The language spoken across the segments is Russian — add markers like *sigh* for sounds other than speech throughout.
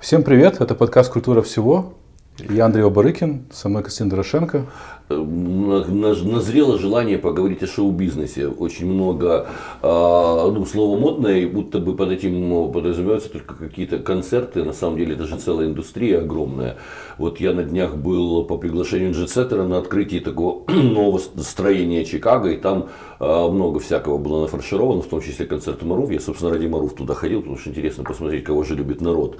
Всем привет, это подкаст «Культура всего». Я Андрей Обарыкин, со мной Константин Дорошенко. Назрело желание поговорить о шоу-бизнесе. Очень много, а, ну, слово модное, будто бы под этим подразумеваются только какие-то концерты. На самом деле это же целая индустрия огромная. Вот я на днях был по приглашению джетсеттера на открытии такого *clears throat* нового строения Чикаго, и там а, много всякого было нафаршировано, в том числе концерт Марув. Я, собственно, ради Марув туда ходил, потому что интересно посмотреть, кого же любит народ.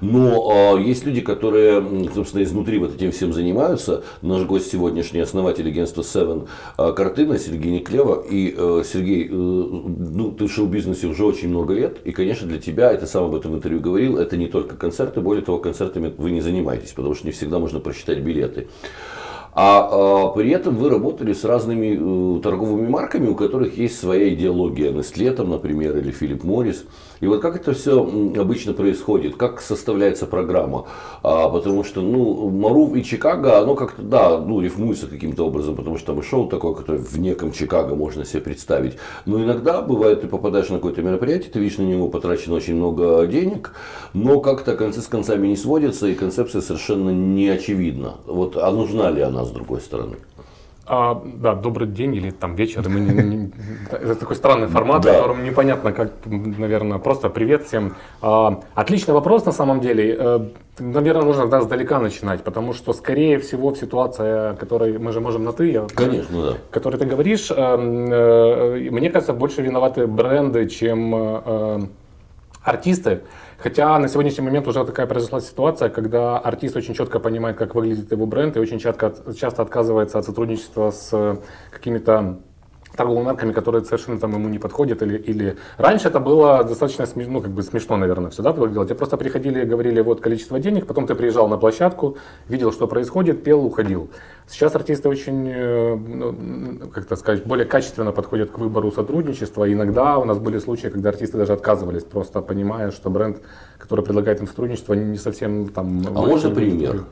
Но э, есть люди, которые, собственно, изнутри вот этим всем занимаются. Наш гость сегодняшний основатель агентства Seven э, Картина Сергей Неклева. И, э, Сергей, э, ну, ты в шоу-бизнесе уже очень много лет, и, конечно, для тебя, это сам об этом интервью говорил, это не только концерты, более того, концертами вы не занимаетесь, потому что не всегда можно просчитать билеты. А, а при этом вы работали с разными э, торговыми марками, у которых есть своя идеология. Nestle, там, например, или Philip Morris. И вот как это все обычно происходит, как составляется программа? А, потому что, ну, Марув и Чикаго, оно как-то, да, ну, рифмуется каким-то образом, потому что там и шоу такое, которое в неком Чикаго можно себе представить. Но иногда бывает, ты попадаешь на какое-то мероприятие, ты видишь на него потрачено очень много денег, но как-то концы с концами не сводятся, и концепция совершенно не очевидна. Вот, а нужна ли она с другой стороны? А, да, добрый день или там вечер. Мы не, не, *laughs* это такой странный формат, да. в котором непонятно, как, наверное, просто привет всем. А, отличный вопрос на самом деле. Э, наверное, нужно да, сдалека начинать, потому что, скорее всего, в ситуации, которой мы же можем на ты, я, Конечно, да. которой ты говоришь, э, э, мне кажется, больше виноваты бренды, чем артисты. Хотя на сегодняшний момент уже такая произошла ситуация, когда артист очень четко понимает, как выглядит его бренд, и очень часто, часто отказывается от сотрудничества с какими-то торговыми марками, которые совершенно там ему не подходят. Или, или... Раньше это было достаточно смешно, ну, как бы смешно, наверное, все да, делать. Тебе просто приходили и говорили, вот количество денег, потом ты приезжал на площадку, видел, что происходит, пел, уходил. Сейчас артисты очень, э, ну, как то сказать, более качественно подходят к выбору сотрудничества. иногда у нас были случаи, когда артисты даже отказывались, просто понимая, что бренд, который предлагает им сотрудничество, не совсем там... А можно пример?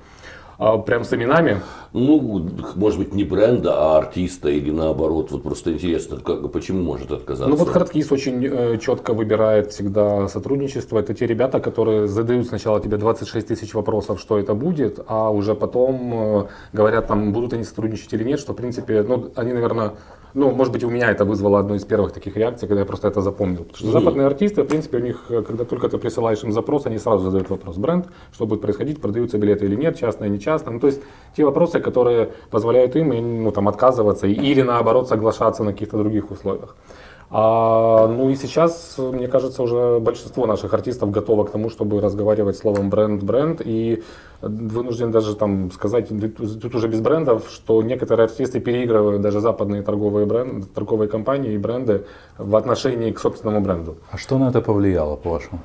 А, прям с именами? Ну, может быть, не бренда, а артиста или наоборот. Вот просто интересно, как, почему может отказаться? Ну, вот Хардкис очень э, четко выбирает всегда сотрудничество. Это те ребята, которые задают сначала тебе 26 тысяч вопросов, что это будет, а уже потом э, говорят, там, будут они сотрудничать или нет, что, в принципе, ну, они, наверное, ну, может быть, у меня это вызвало одну из первых таких реакций, когда я просто это запомнил. Потому что mm-hmm. западные артисты, в принципе, у них, э, когда только ты присылаешь им запрос, они сразу задают вопрос. Бренд, что будет происходить, продаются билеты или нет, частные, не частные. Ну, то есть те вопросы, которые позволяют им ну, там, отказываться или наоборот соглашаться на каких-то других условиях. А, ну и сейчас, мне кажется, уже большинство наших артистов готово к тому, чтобы разговаривать словом бренд-бренд. И вынужден даже там сказать, тут уже без брендов, что некоторые артисты переигрывают даже западные торговые, бренды, торговые компании и бренды в отношении к собственному бренду. А что на это повлияло, по-вашему?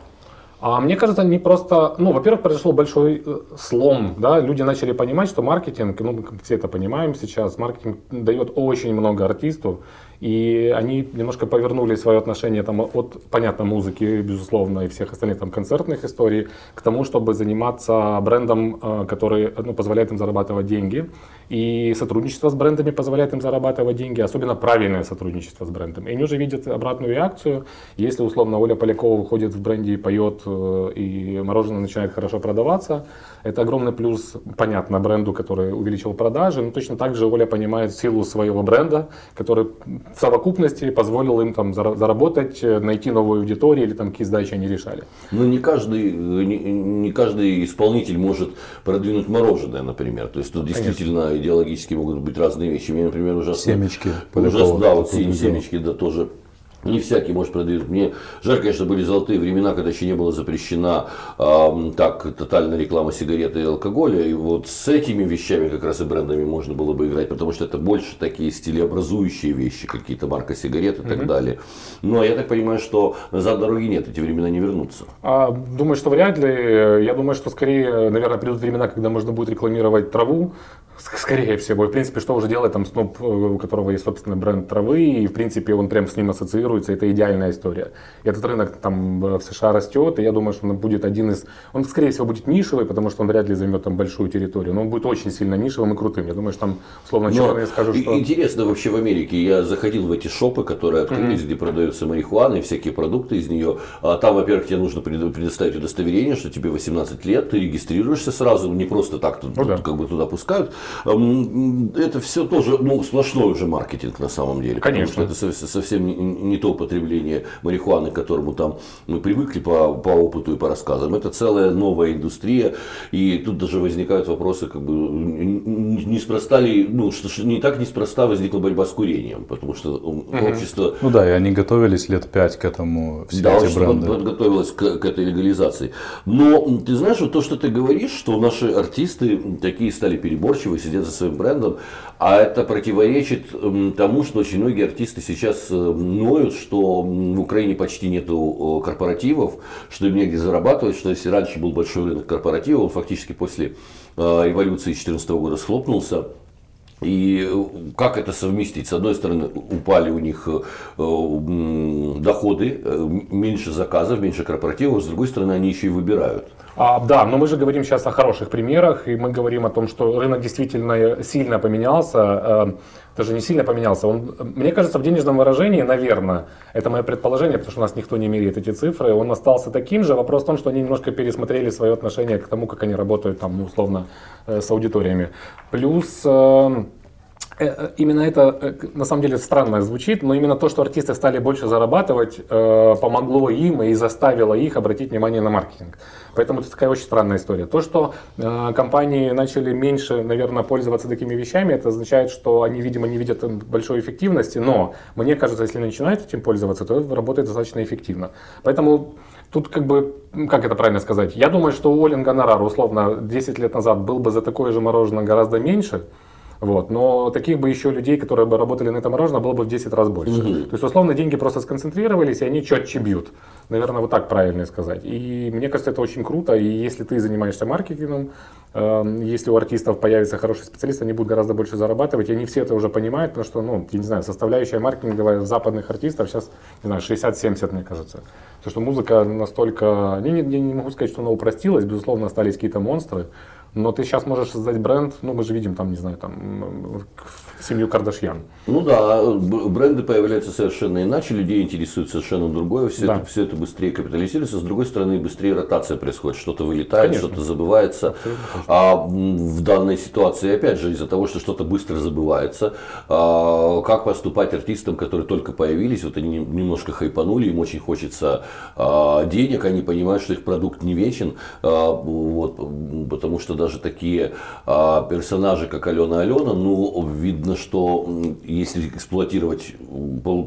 А мне кажется, они просто, ну, во-первых, произошел большой э, слом, да, люди начали понимать, что маркетинг, ну, все это понимаем сейчас, маркетинг дает очень много артисту, и они немножко повернули свое отношение там, от, понятно, музыки, безусловно, и всех остальных там, концертных историй, к тому, чтобы заниматься брендом, э, который ну, позволяет им зарабатывать деньги. И сотрудничество с брендами позволяет им зарабатывать деньги, особенно правильное сотрудничество с брендом. И они уже видят обратную реакцию. Если, условно, Оля Полякова выходит в бренде и поет, э, и мороженое начинает хорошо продаваться, это огромный плюс, понятно, бренду, который увеличил продажи. Но точно так же Оля понимает силу своего бренда, который в совокупности позволил им там заработать, э, найти новую аудиторию или там какие задачи они решали. Ну не каждый, не, не каждый исполнитель может продвинуть мороженое, например. То есть тут действительно Конечно. идеологически могут быть разные вещи. Мне, например, ужасно... Семечки. Ужасно, да, вот семечки, да, тоже не всякий может продвинуть. Мне жаль, конечно, были золотые времена, когда еще не была запрещена э, так тотальная реклама сигареты и алкоголя. И вот с этими вещами как раз и брендами можно было бы играть, потому что это больше такие стилеобразующие вещи, какие-то марка сигарет и mm-hmm. так далее. Ну, а я так понимаю, что назад дороги нет, эти времена не вернутся. А, думаю, что вряд ли. Я думаю, что скорее, наверное, придут времена, когда можно будет рекламировать траву, Скорее всего. И, в принципе, что уже делает там Snoop, у которого есть собственный бренд травы, и, в принципе, он прям с ним ассоциирует концентрируется, это идеальная история. Этот рынок там в США растет, и я думаю, что он будет один из, он скорее всего будет нишевый, потому что он вряд ли займет там большую территорию, но он будет очень сильно нишевым и крутым. Я думаю, что там условно черные скажут, что... Интересно вообще в Америке, я заходил в эти шопы, которые открылись, mm-hmm. где продается марихуана и всякие продукты из нее. А там, во-первых, тебе нужно предоставить удостоверение, что тебе 18 лет, ты регистрируешься сразу, не просто так ну, да. как бы туда пускают. Это все тоже ну, сплошной уже маркетинг на самом деле. Конечно. Потому что это совсем не, не то употребление марихуаны, к которому там мы привыкли по, по опыту и по рассказам. Это целая новая индустрия. И тут даже возникают вопросы, как бы неспроста ли, ну, что не так неспроста возникла борьба с курением, потому что угу. общество... Ну да, и они готовились лет пять к этому, все да, эти бренды. подготовилось к, к этой легализации. Но ты знаешь, вот то, что ты говоришь, что наши артисты такие стали переборчивые, сидят за своим брендом, а это противоречит тому, что очень многие артисты сейчас э, ноют, что в Украине почти нету корпоративов, что им негде зарабатывать, что если раньше был большой рынок корпоративов, он фактически после э, революции 2014 года схлопнулся. И э, как это совместить? С одной стороны, упали у них доходы, меньше заказов, меньше корпоративов, с другой стороны, они еще и выбирают. А, да, но мы же говорим сейчас о хороших примерах, и мы говорим о том, что рынок действительно сильно поменялся. Э, даже не сильно поменялся. Он, мне кажется, в денежном выражении, наверное, это мое предположение, потому что у нас никто не меряет эти цифры, он остался таким же. Вопрос в том, что они немножко пересмотрели свое отношение к тому, как они работают там, условно, э, с аудиториями. Плюс Э, именно это, э, на самом деле, странно звучит, но именно то, что артисты стали больше зарабатывать, э, помогло им и заставило их обратить внимание на маркетинг. Поэтому это такая очень странная история. То, что компании начали меньше, наверное, пользоваться такими вещами, это означает, что они, видимо, не видят большой эффективности, но мне кажется, если начинают этим пользоваться, то это работает достаточно эффективно. Поэтому Тут как бы, как это правильно сказать, я думаю, что Олин гонорар, условно, 10 лет назад был бы за такое же мороженое гораздо меньше, вот. Но таких бы еще людей, которые бы работали на этом мороженом, было бы в 10 раз больше. Угу. То есть, условно, деньги просто сконцентрировались, и они четче бьют. Наверное, вот так правильно сказать. И мне кажется, это очень круто. И если ты занимаешься маркетингом, э, если у артистов появится хороший специалист, они будут гораздо больше зарабатывать. И они все это уже понимают, потому что, ну, я не знаю, составляющая маркетинговая западных артистов сейчас, не знаю, 60-70, мне кажется. Потому что музыка настолько... Я не, я не могу сказать, что она упростилась. Безусловно, остались какие-то монстры. Но ты сейчас можешь создать бренд, ну мы же видим там, не знаю, там семью Кардашьян. Ну да, бренды появляются совершенно иначе, людей интересует совершенно другое, все, да. это, все это быстрее капитализируется, с другой стороны быстрее ротация происходит, что-то вылетает, что-то забывается. А в данной ситуации, опять же, из-за того, что что-то быстро забывается, а, как поступать артистам, которые только появились, вот они немножко хайпанули, им очень хочется а, денег, они понимают, что их продукт не вечен, а, вот, потому что даже такие персонажи, как Алена Алена, ну, видно, что если эксплуатировать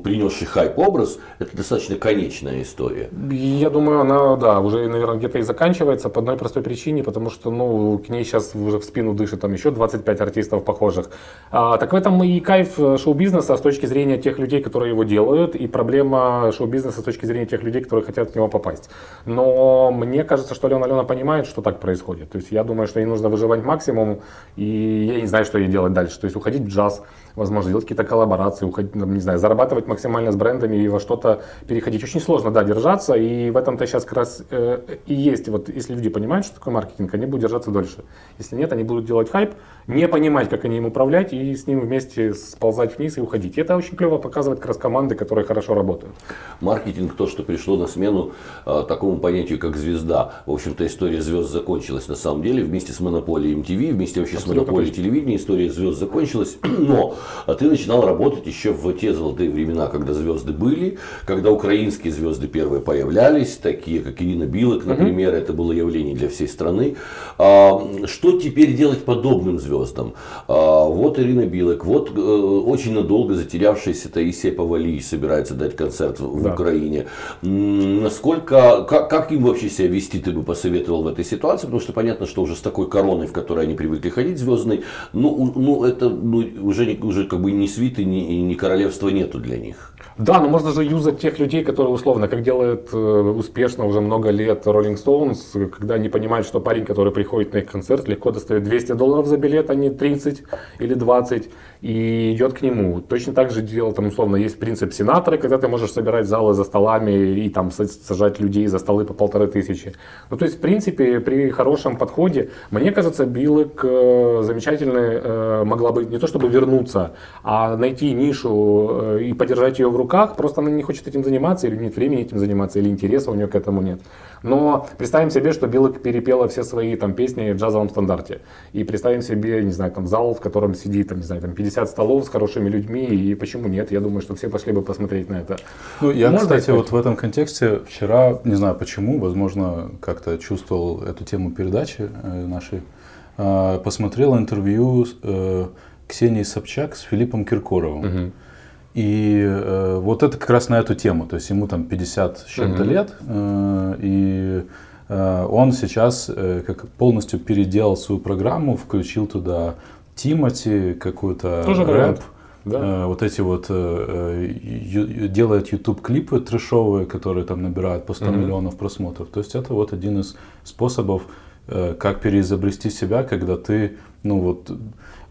принесший хайп образ, это достаточно конечная история. Я думаю, она, да, уже, наверное, где-то и заканчивается по одной простой причине, потому что, ну, к ней сейчас уже в спину дышит там еще 25 артистов похожих. А, так в этом и кайф э, шоу-бизнеса с точки зрения тех людей, которые его делают, и проблема шоу-бизнеса с точки зрения тех людей, которые хотят в него попасть. Но мне кажется, что Алена Алена понимает, что так происходит. То есть я думаю, что ей нужно выживать максимум, и я не знаю, что ей делать дальше. То есть уходить в джаз, возможно, делать какие-то коллаборации, уходить, не знаю, зарабатывать максимально с брендами и во что-то переходить. Очень сложно, да, держаться, и в этом-то сейчас как раз э, и есть, вот если люди понимают, что такое маркетинг, они будут держаться дольше. Если нет, они будут делать хайп, не понимать, как они им управлять, и с ним вместе сползать вниз и уходить. И это очень клево показывает как раз команды, которые хорошо работают. Маркетинг, то, что пришло на смену э, такому понятию, как звезда. В общем-то, история звезд закончилась на самом деле вместе с монополией MTV, вместе вообще Абсолютно с монополией телевидения история звезд закончилась. *clears throat* Но а ты начинал работать еще в те золотые времена, когда звезды были, когда украинские звезды первые появлялись, такие как Ирина Билок, например, угу. это было явление для всей страны. А, что теперь делать подобным звездам? А, вот Ирина Билок, вот э, очень надолго затерявшаяся Таисия Павали собирается дать концерт в, да. Украине. Насколько, как, как им вообще себя вести, ты бы посоветовал в этой ситуации? Потому что понятно, что уже с такой короной, в которой они привыкли ходить звездной, ну, ну это ну, уже, не, уже уже как бы ни свиты, ни, ни королевства нету для них. Да, но можно же юзать тех людей, которые условно, как делает э, успешно уже много лет Rolling Stones, когда они понимают, что парень, который приходит на их концерт, легко достает 200 долларов за билет, а не 30 или 20, и идет к нему. Точно так же делал, там условно, есть принцип сенаторы, когда ты можешь собирать залы за столами и там сажать людей за столы по полторы тысячи. Ну, то есть, в принципе, при хорошем подходе, мне кажется, Билык э, замечательно э, могла бы не то чтобы вернуться, а найти нишу и поддержать ее в руках просто она не хочет этим заниматься, или нет времени этим заниматься, или интереса у нее к этому нет. Но представим себе, что Билок перепела все свои там, песни в джазовом стандарте. И представим себе, не знаю, там зал, в котором сидит, там, не знаю, там 50 столов с хорошими людьми, и почему нет? Я думаю, что все пошли бы посмотреть на это. Ну, я, Можно кстати, вот в этом контексте вчера, не знаю почему, возможно, как-то чувствовал эту тему передачи э, нашей, э, посмотрел интервью Ксении Собчак с Филиппом Киркоровым. Угу. И э, вот это как раз на эту тему. То есть ему там 50 с чем-то mm-hmm. лет, э, и э, он сейчас э, как полностью переделал свою программу, включил туда Тимати, какую-то Тоже рэп. Вариант. Да. Э, вот эти вот э, ю, делает YouTube клипы трешовые, которые там набирают по 100 mm-hmm. миллионов просмотров. То есть это вот один из способов, э, как переизобрести себя, когда ты, ну вот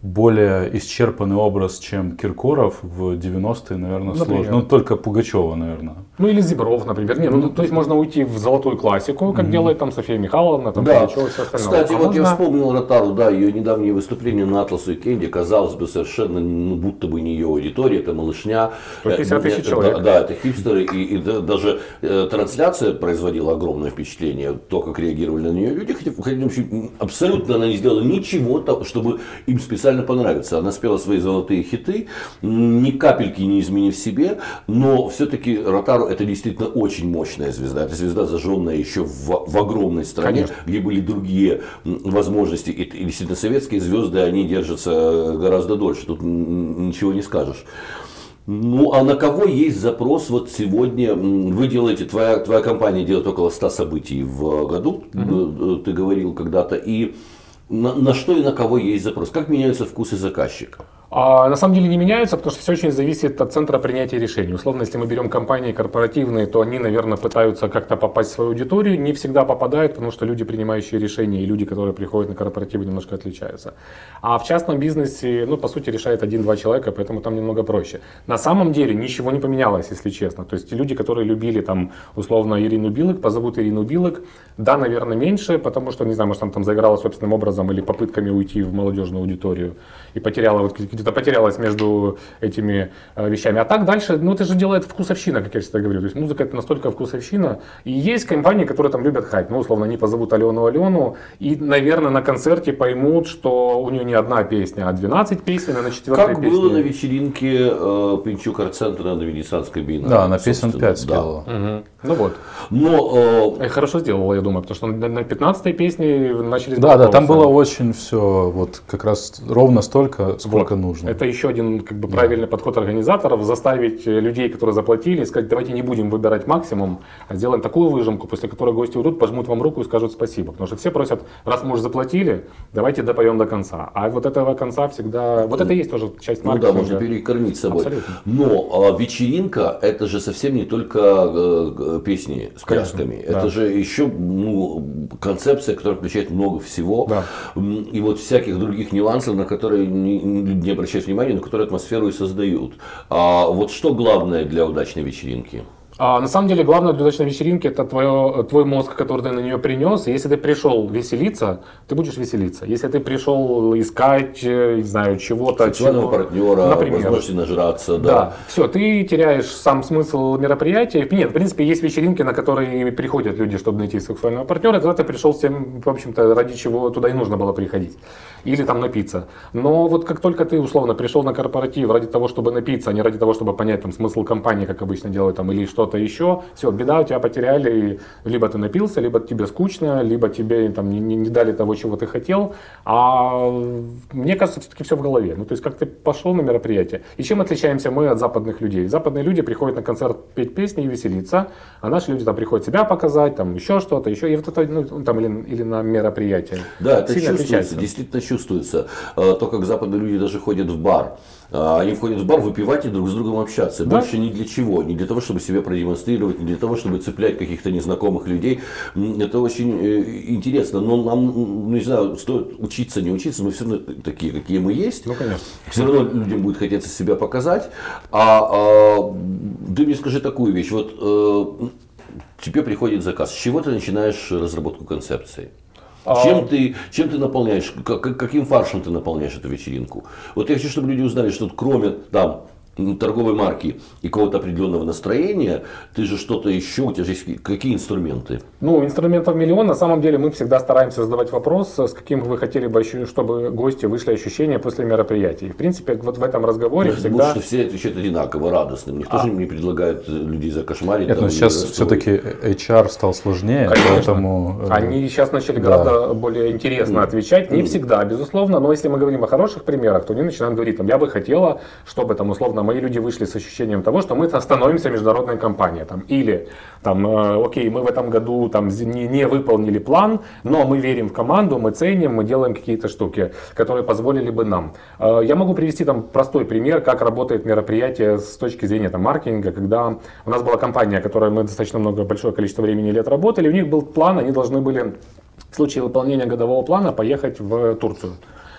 более исчерпанный образ, чем Киркоров в 90-е, наверное, например. сложно. Ну, только Пугачева, наверное. Ну, или Зибров, например. Не, ну, то есть можно уйти в золотую классику, как mm-hmm. делает там София Михайловна, там да. Пугачева, все остальное. Кстати, а вот можно... я вспомнил Ротару, да, ее недавнее выступление на Атласу и Кенди, казалось бы, совершенно, ну, будто бы не ее аудитория, это малышня. 150 тысяч человек. Да, да, это хипстеры, и, и даже э, трансляция производила огромное впечатление, то, как реагировали на нее люди, хотя, хотя абсолютно она не сделала ничего, чтобы им специально реально понравится. Она спела свои золотые хиты, ни капельки не изменив себе, но все-таки Ротару это действительно очень мощная звезда. Это звезда, зажженная еще в, в огромной стране, Конечно. где были другие возможности. И, и действительно советские звезды, они держатся гораздо дольше. Тут ничего не скажешь. Ну, а на кого есть запрос вот сегодня? Вы делаете, твоя, твоя компания делает около 100 событий в году, угу. ты говорил когда-то, и на, на что и на кого есть запрос? Как меняются вкусы заказчика? А на самом деле не меняются, потому что все очень зависит от центра принятия решений. Условно, если мы берем компании корпоративные, то они, наверное, пытаются как-то попасть в свою аудиторию, не всегда попадают, потому что люди, принимающие решения, и люди, которые приходят на корпоративы, немножко отличаются. А в частном бизнесе, ну, по сути, решает один-два человека, поэтому там немного проще. На самом деле ничего не поменялось, если честно. То есть люди, которые любили там, условно, Ирину Билык, позовут Ирину Билык, да, наверное, меньше, потому что, не знаю, может, там, там заиграла собственным образом или попытками уйти в молодежную аудиторию и потеряла вот где-то потерялась между этими э, вещами. А так дальше, ну это же делает вкусовщина, как я всегда говорю. То есть музыка это настолько вкусовщина. И есть компании, которые там любят хайп. Ну, условно, они позовут Алену Алену и, наверное, на концерте поймут, что у нее не одна песня, а 12 песен, а на четвертой Как было на вечеринке э, Пинчук арт-центра на Венецианской биеннале. Да, на песен 5 сделала. Да. Угу. Ну вот. Но, э... Хорошо сделала, я думаю, потому что на 15-й песне начались Да, да, там было очень все, вот как раз ровно столько, сколько вот. нужно. Это еще один как бы, правильный да. подход организаторов, заставить э, людей, которые заплатили, сказать, давайте не будем выбирать максимум, а сделаем такую выжимку, после которой гости уйдут, пожмут вам руку и скажут спасибо. Потому что все просят, раз мы уже заплатили, давайте допоем до конца. А вот этого конца всегда, вот это и есть тоже часть маркетинга. Ну да, можно перекормить собой. Абсолютно. Но а, вечеринка, это же совсем не только э, песни с плясками. Это да. же еще ну, концепция, которая включает много всего. Да. И вот всяких других нюансов, на которые не, не обращают внимания, но которые атмосферу и создают. А вот что главное для удачной вечеринки? А на самом деле главное для удачной вечеринки это твое, твой мозг, который ты на нее принес. Если ты пришел веселиться, ты будешь веселиться. Если ты пришел искать, э, не знаю, чего-то. Сексуального чего, партнера, например, возможности нажраться. Да. да. Все, ты теряешь сам смысл мероприятия. Нет, в принципе, есть вечеринки, на которые приходят люди, чтобы найти сексуального партнера. Когда ты пришел с тем, в общем-то, ради чего туда и нужно было приходить. Или там напиться. Но вот как только ты, условно, пришел на корпоратив ради того, чтобы напиться, а не ради того, чтобы понять там смысл компании, как обычно делают, там, или что что-то еще, все, беда, у тебя потеряли, либо ты напился, либо тебе скучно, либо тебе там, не, не дали того, чего ты хотел. А мне кажется, все-таки все в голове. Ну, то есть, как ты пошел на мероприятие. И чем отличаемся мы от западных людей? Западные люди приходят на концерт петь песни и веселиться, а наши люди там приходят себя показать, там еще что-то, еще, и вот это, ну, там, или, или на мероприятие. Да, это Сильно чувствуется, отличается. действительно чувствуется. Э, то, как западные люди даже ходят в бар, А, они входят в бар выпивать и друг с другом общаться. Да? Больше ни для чего. Не для того, чтобы себя продемонстрировать, не для того, чтобы цеплять каких-то незнакомых людей. Это очень э, интересно. Но нам, ну, не знаю, стоит учиться, не учиться, мы все равно такие, какие мы есть. Ну, конечно. Все равно людям будет хотеться себя показать. А, а ты мне скажи такую вещь. Вот э, тебе приходит заказ. С чего ты начинаешь разработку концепции? А чем ты, чем ты наполняешь, как, каким фаршем ты наполняешь эту вечеринку? Вот я хочу, чтобы люди узнали, что кроме там торговой марки и какого-то определенного настроения, ты же что-то еще, у тебя же есть какие инструменты? Ну, инструментов миллион. На самом деле мы всегда стараемся задавать вопрос, с каким вы хотели бы, чтобы гости вышли ощущения после мероприятия. И, в принципе, вот в этом разговоре ну, всегда... Лучше все отвечают одинаково, радостным. Никто а. же не предлагает людей закошмарить. Нет, но ну, сейчас все-таки HR стал сложнее, Конечно. поэтому... Э, Они сейчас начали да. гораздо более интересно mm. отвечать. Не mm. всегда, безусловно, но если мы говорим о хороших примерах, то они начинают говорить, там, я бы хотела, чтобы там условно мои люди вышли с ощущением того, что мы становимся международной компанией. Там, или, там, э, окей, мы в этом году там, не, не выполнили план, но мы верим в команду, мы ценим, мы делаем какие-то штуки, которые позволили бы нам. Э, я могу привести там простой пример, как работает мероприятие с точки зрения там, маркетинга, когда у нас была компания, которая мы достаточно много, большое количество времени лет работали, у них был план, они должны были в случае выполнения годового плана поехать в Турцию.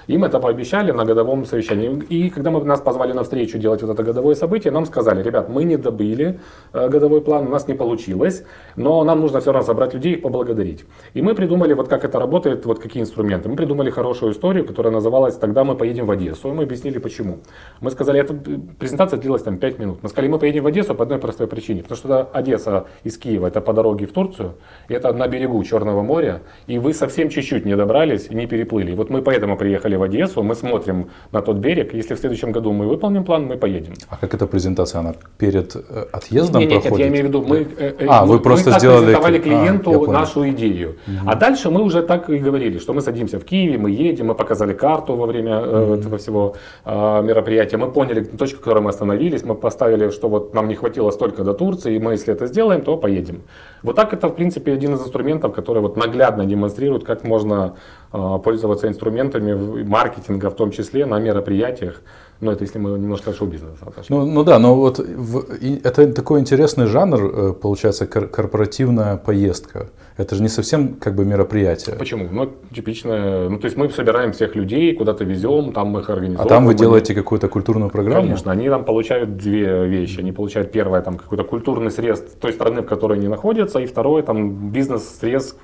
Им это пообещали на годовом совещании. И когда мы нас позвали на встречу делать вот это годовое событие, нам сказали, ребят, мы не добыли э, годовой план, у нас не получилось, но нам нужно все равно собрать людей и поблагодарить. И мы придумали, вот как это работает, вот какие инструменты. Мы придумали хорошую историю, которая называлась «Тогда мы поедем в Одессу». И мы объяснили, почему. Мы сказали, эта презентация длилась там 5 минут. Мы сказали, мы поедем в Одессу по одной простой причине. Потому что Одесса из Киева, это по дороге в Турцию, и это на берегу Черного моря, и вы совсем чуть-чуть не добрались и не переплыли. И вот мы поэтому приехали в Одессу, мы смотрим на тот берег, если в следующем году мы выполним план, мы поедем. А как эта презентация, она перед э, отъездом нет, нет, проходит? Нет, я имею в виду, мы, э, э, а, мы, вы просто мы сделали... презентовали клиенту а, нашу идею. Угу. А дальше мы уже так и говорили, что мы садимся в Киеве, мы едем, мы показали карту во время угу. этого всего э, мероприятия, мы поняли точку, в которой мы остановились, мы поставили, что вот нам не хватило столько до Турции, и мы если это сделаем, то поедем. Вот так это, в принципе, один из инструментов, который вот наглядно демонстрирует, как можно э, пользоваться инструментами маркетинга, в том числе на мероприятиях. Но это если мы немножко шоу-бизнес ну, ну да, но вот в, это такой интересный жанр, э, получается, корпоративная поездка. Это же не совсем как бы мероприятие. Почему? Ну, типичное. Ну, то есть мы собираем всех людей, куда-то везем, там мы их организуем. А там вы делаете какую-то культурную программу? Конечно, они там получают две вещи. Они получают первое, там какой-то культурный срез той страны, в которой они находятся, и второе, там бизнес-срез,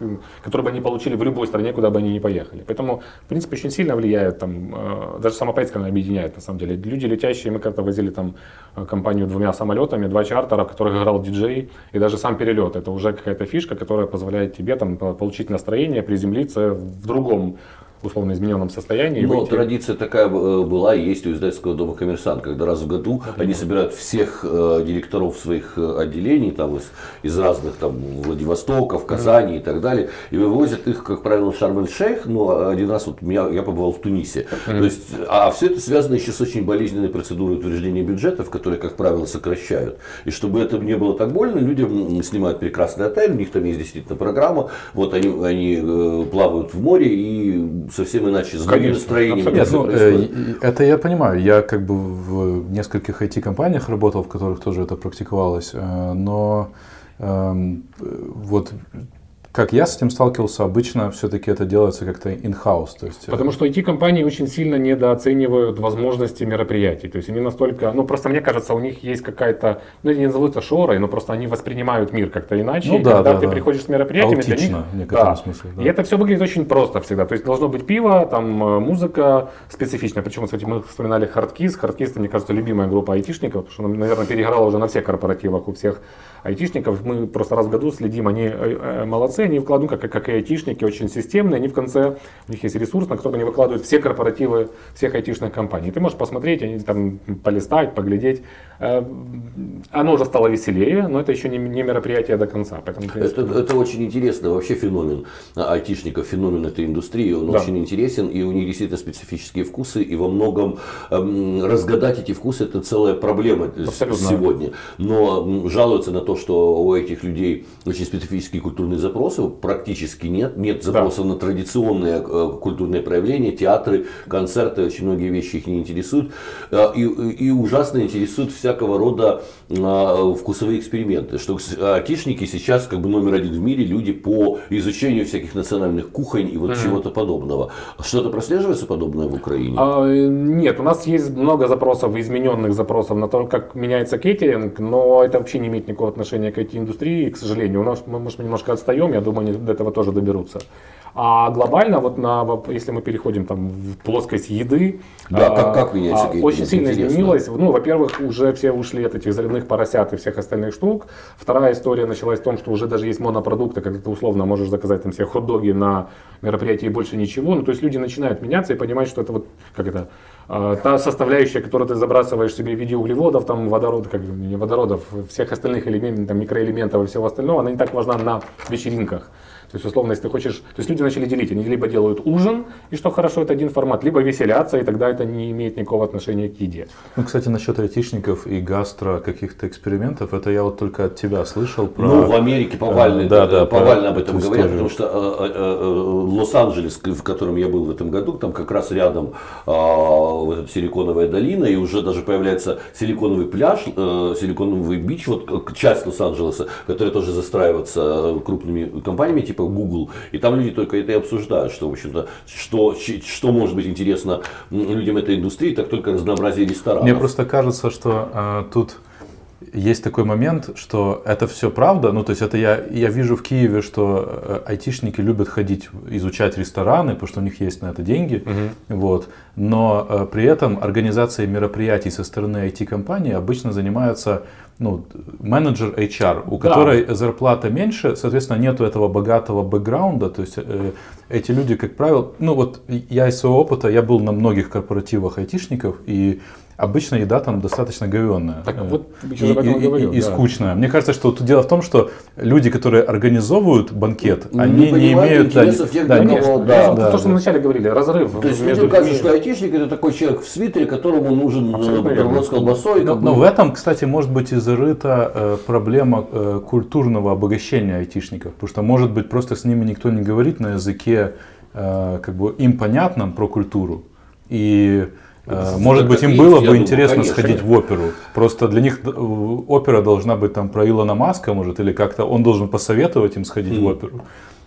который бы они получили в любой стране, куда бы они ни поехали. Поэтому, в принципе, очень сильно влияет, там, э, даже сама поездка она объединяет, на самом деле. Люди летящие, мы как-то возили там э, компанию двумя самолетами, два чартера, в которых играл диджей, и даже сам перелет. Это уже какая-то фишка, которая позволяет тебе там получить настроение, приземлиться в другом условно измененном состоянии. Но выйти... традиция такая э, была и есть у издательского дома «Коммерсант», когда раз в году Это они собирают всех э, директоров своих э, отделений там, из, из разных там, Владивостоков, Казани mm-hmm. и так далее, и вывозят их, как правило, в Шарм-эль-Шейх, но один раз вот я, я побывал в Тунисе. Mm-hmm. То есть, а все это связано еще с очень болезненной процедурой утверждения бюджетов, которые, как правило, сокращают. И чтобы это не было так больно, людям снимают прекрасный отель, у них там есть действительно программа, вот они, они э, плавают в море и совсем иначе, с другим настроением. Нет, ну, э, это я понимаю. Я как бы в нескольких IT-компаниях работал, в которых тоже это практиковалось. Э, но э, вот как я с этим сталкивался, обычно все-таки это делается как-то in-house. То есть, э, Потому что IT-компании очень сильно недооценивают возможности мероприятий. То есть они настолько, ну просто мне кажется, у них есть какая-то, ну не назову это шорой, но просто они воспринимают мир как-то иначе. Ну, да, когда да, ты да. приходишь с мероприятиями, Аутично, для них, в некотором да. смысле. Да. И это все выглядит очень просто всегда. То есть должно быть пиво, там э, музыка специфичная. Причем, кстати, мы вспоминали. Hardkiss, это, мне кажется, любимая группа айтишников, потому что, наверное, переиграла уже на всех корпоративах у всех айтишников. Мы просто раз в году следим, они э, молодцы, они вкладывают, как, как как и айтишники, очень системные. Они в конце, у них есть ресурс, на котором они выкладывают все корпоративы всех айтишных компаний. ты можешь посмотреть, они там полистать, поглядеть. Э, оно уже стало веселее, но это еще не, не мероприятие до конца. Поэтому, принципе... это, это очень интересно. Вообще феномен айтишников, феномен этой индустрии, он да. очень интересен, и у них действительно специфические вкусы, и во многом эм, разгадать эти вкусы это целая проблема Абсолютно. сегодня. Но жалуются на то, что у этих людей очень специфические культурные запросы, практически нет. Нет запросов да. на традиционные э, культурные проявления, театры, концерты, очень многие вещи их не интересуют. Э, и, и ужасно интересуют всякого рода а, вкусовые эксперименты. Что айтишники сейчас как бы номер один в мире люди по изучению всяких национальных кухонь и вот mm-hmm. чего-то подобного. Что-то прослеживается подобное в Украине? А, нет, у нас есть много запросов, измененных запросов на то, как меняется кейтеринг, но это вообще не имеет никакого отношения к этой индустрии, к сожалению. У нас, мы, может, немножко отстаем, я думаю, они до этого тоже доберутся. А глобально, вот на, если мы переходим там, в плоскость еды, да, а, как, как меняется а, очень сильно интересно. изменилось. Ну, во-первых, уже все ушли от этих заливных поросят и всех остальных штук. Вторая история началась в том, что уже даже есть монопродукты, когда ты условно можешь заказать там себе хот-доги на мероприятии и больше ничего. Ну, то есть люди начинают меняться и понимать, что это вот, как это, а, та составляющая, которую ты забрасываешь себе в виде углеводов, там, водород, как не водородов, всех остальных элементов, там, микроэлементов и всего остального, она не так важна на вечеринках. То есть, условно, если ты хочешь... То есть люди начали делить, они либо делают ужин, и что хорошо, это один формат, либо веселятся, и тогда это не имеет никакого отношения к еде. Ну, кстати, насчет айтишников и гастро каких-то экспериментов, это я вот только от тебя слышал про... Ну, в Америке повально, э, да, да, повально об этом говорят, потому что э, э, э, Лос-Анджелес, в котором я был в этом году, там как раз рядом э, вот силиконовая долина, и уже даже появляется силиконовый пляж, э, силиконовый бич, вот часть Лос-Анджелеса, который тоже застраивается э, крупными компаниями, типа Google, и там люди только это и обсуждают, что, в общем-то, что, что может быть интересно людям этой индустрии, так только разнообразие ресторанов. Мне просто кажется, что э, тут есть такой момент, что это все правда. Ну, то есть это я, я вижу в Киеве, что э, айтишники любят ходить изучать рестораны, потому что у них есть на это деньги. Угу. Вот. Но э, при этом организацией мероприятий со стороны IT-компании обычно занимаются ну, менеджер HR, у да. которой зарплата меньше, соответственно, нету этого богатого бэкграунда, то есть э, эти люди, как правило, ну вот я из своего опыта, я был на многих корпоративах айтишников, и обычно еда там достаточно говенная. Так э, вот, и, и, говорил, и, и да. скучная. Мне кажется, что тут дело в том, что люди, которые организовывают банкет, не они не имеют... Да, тех, да, конечно, да, да, то, что мы вначале говорили, разрыв. То есть между кажется, что айтишник это такой человек в свитере, которому нужен э, бутерброд с колбасой. Но, но в этом, кстати, может быть и зарыта э, проблема э, культурного обогащения айтишников. Потому что, может быть, просто с ними никто не говорит на языке, э, как бы им понятном про культуру. И может быть, им было бы интересно думаю, сходить в оперу. Просто для них э, опера должна быть там про Илона Маска, может, или как-то он должен посоветовать им сходить mm. в оперу.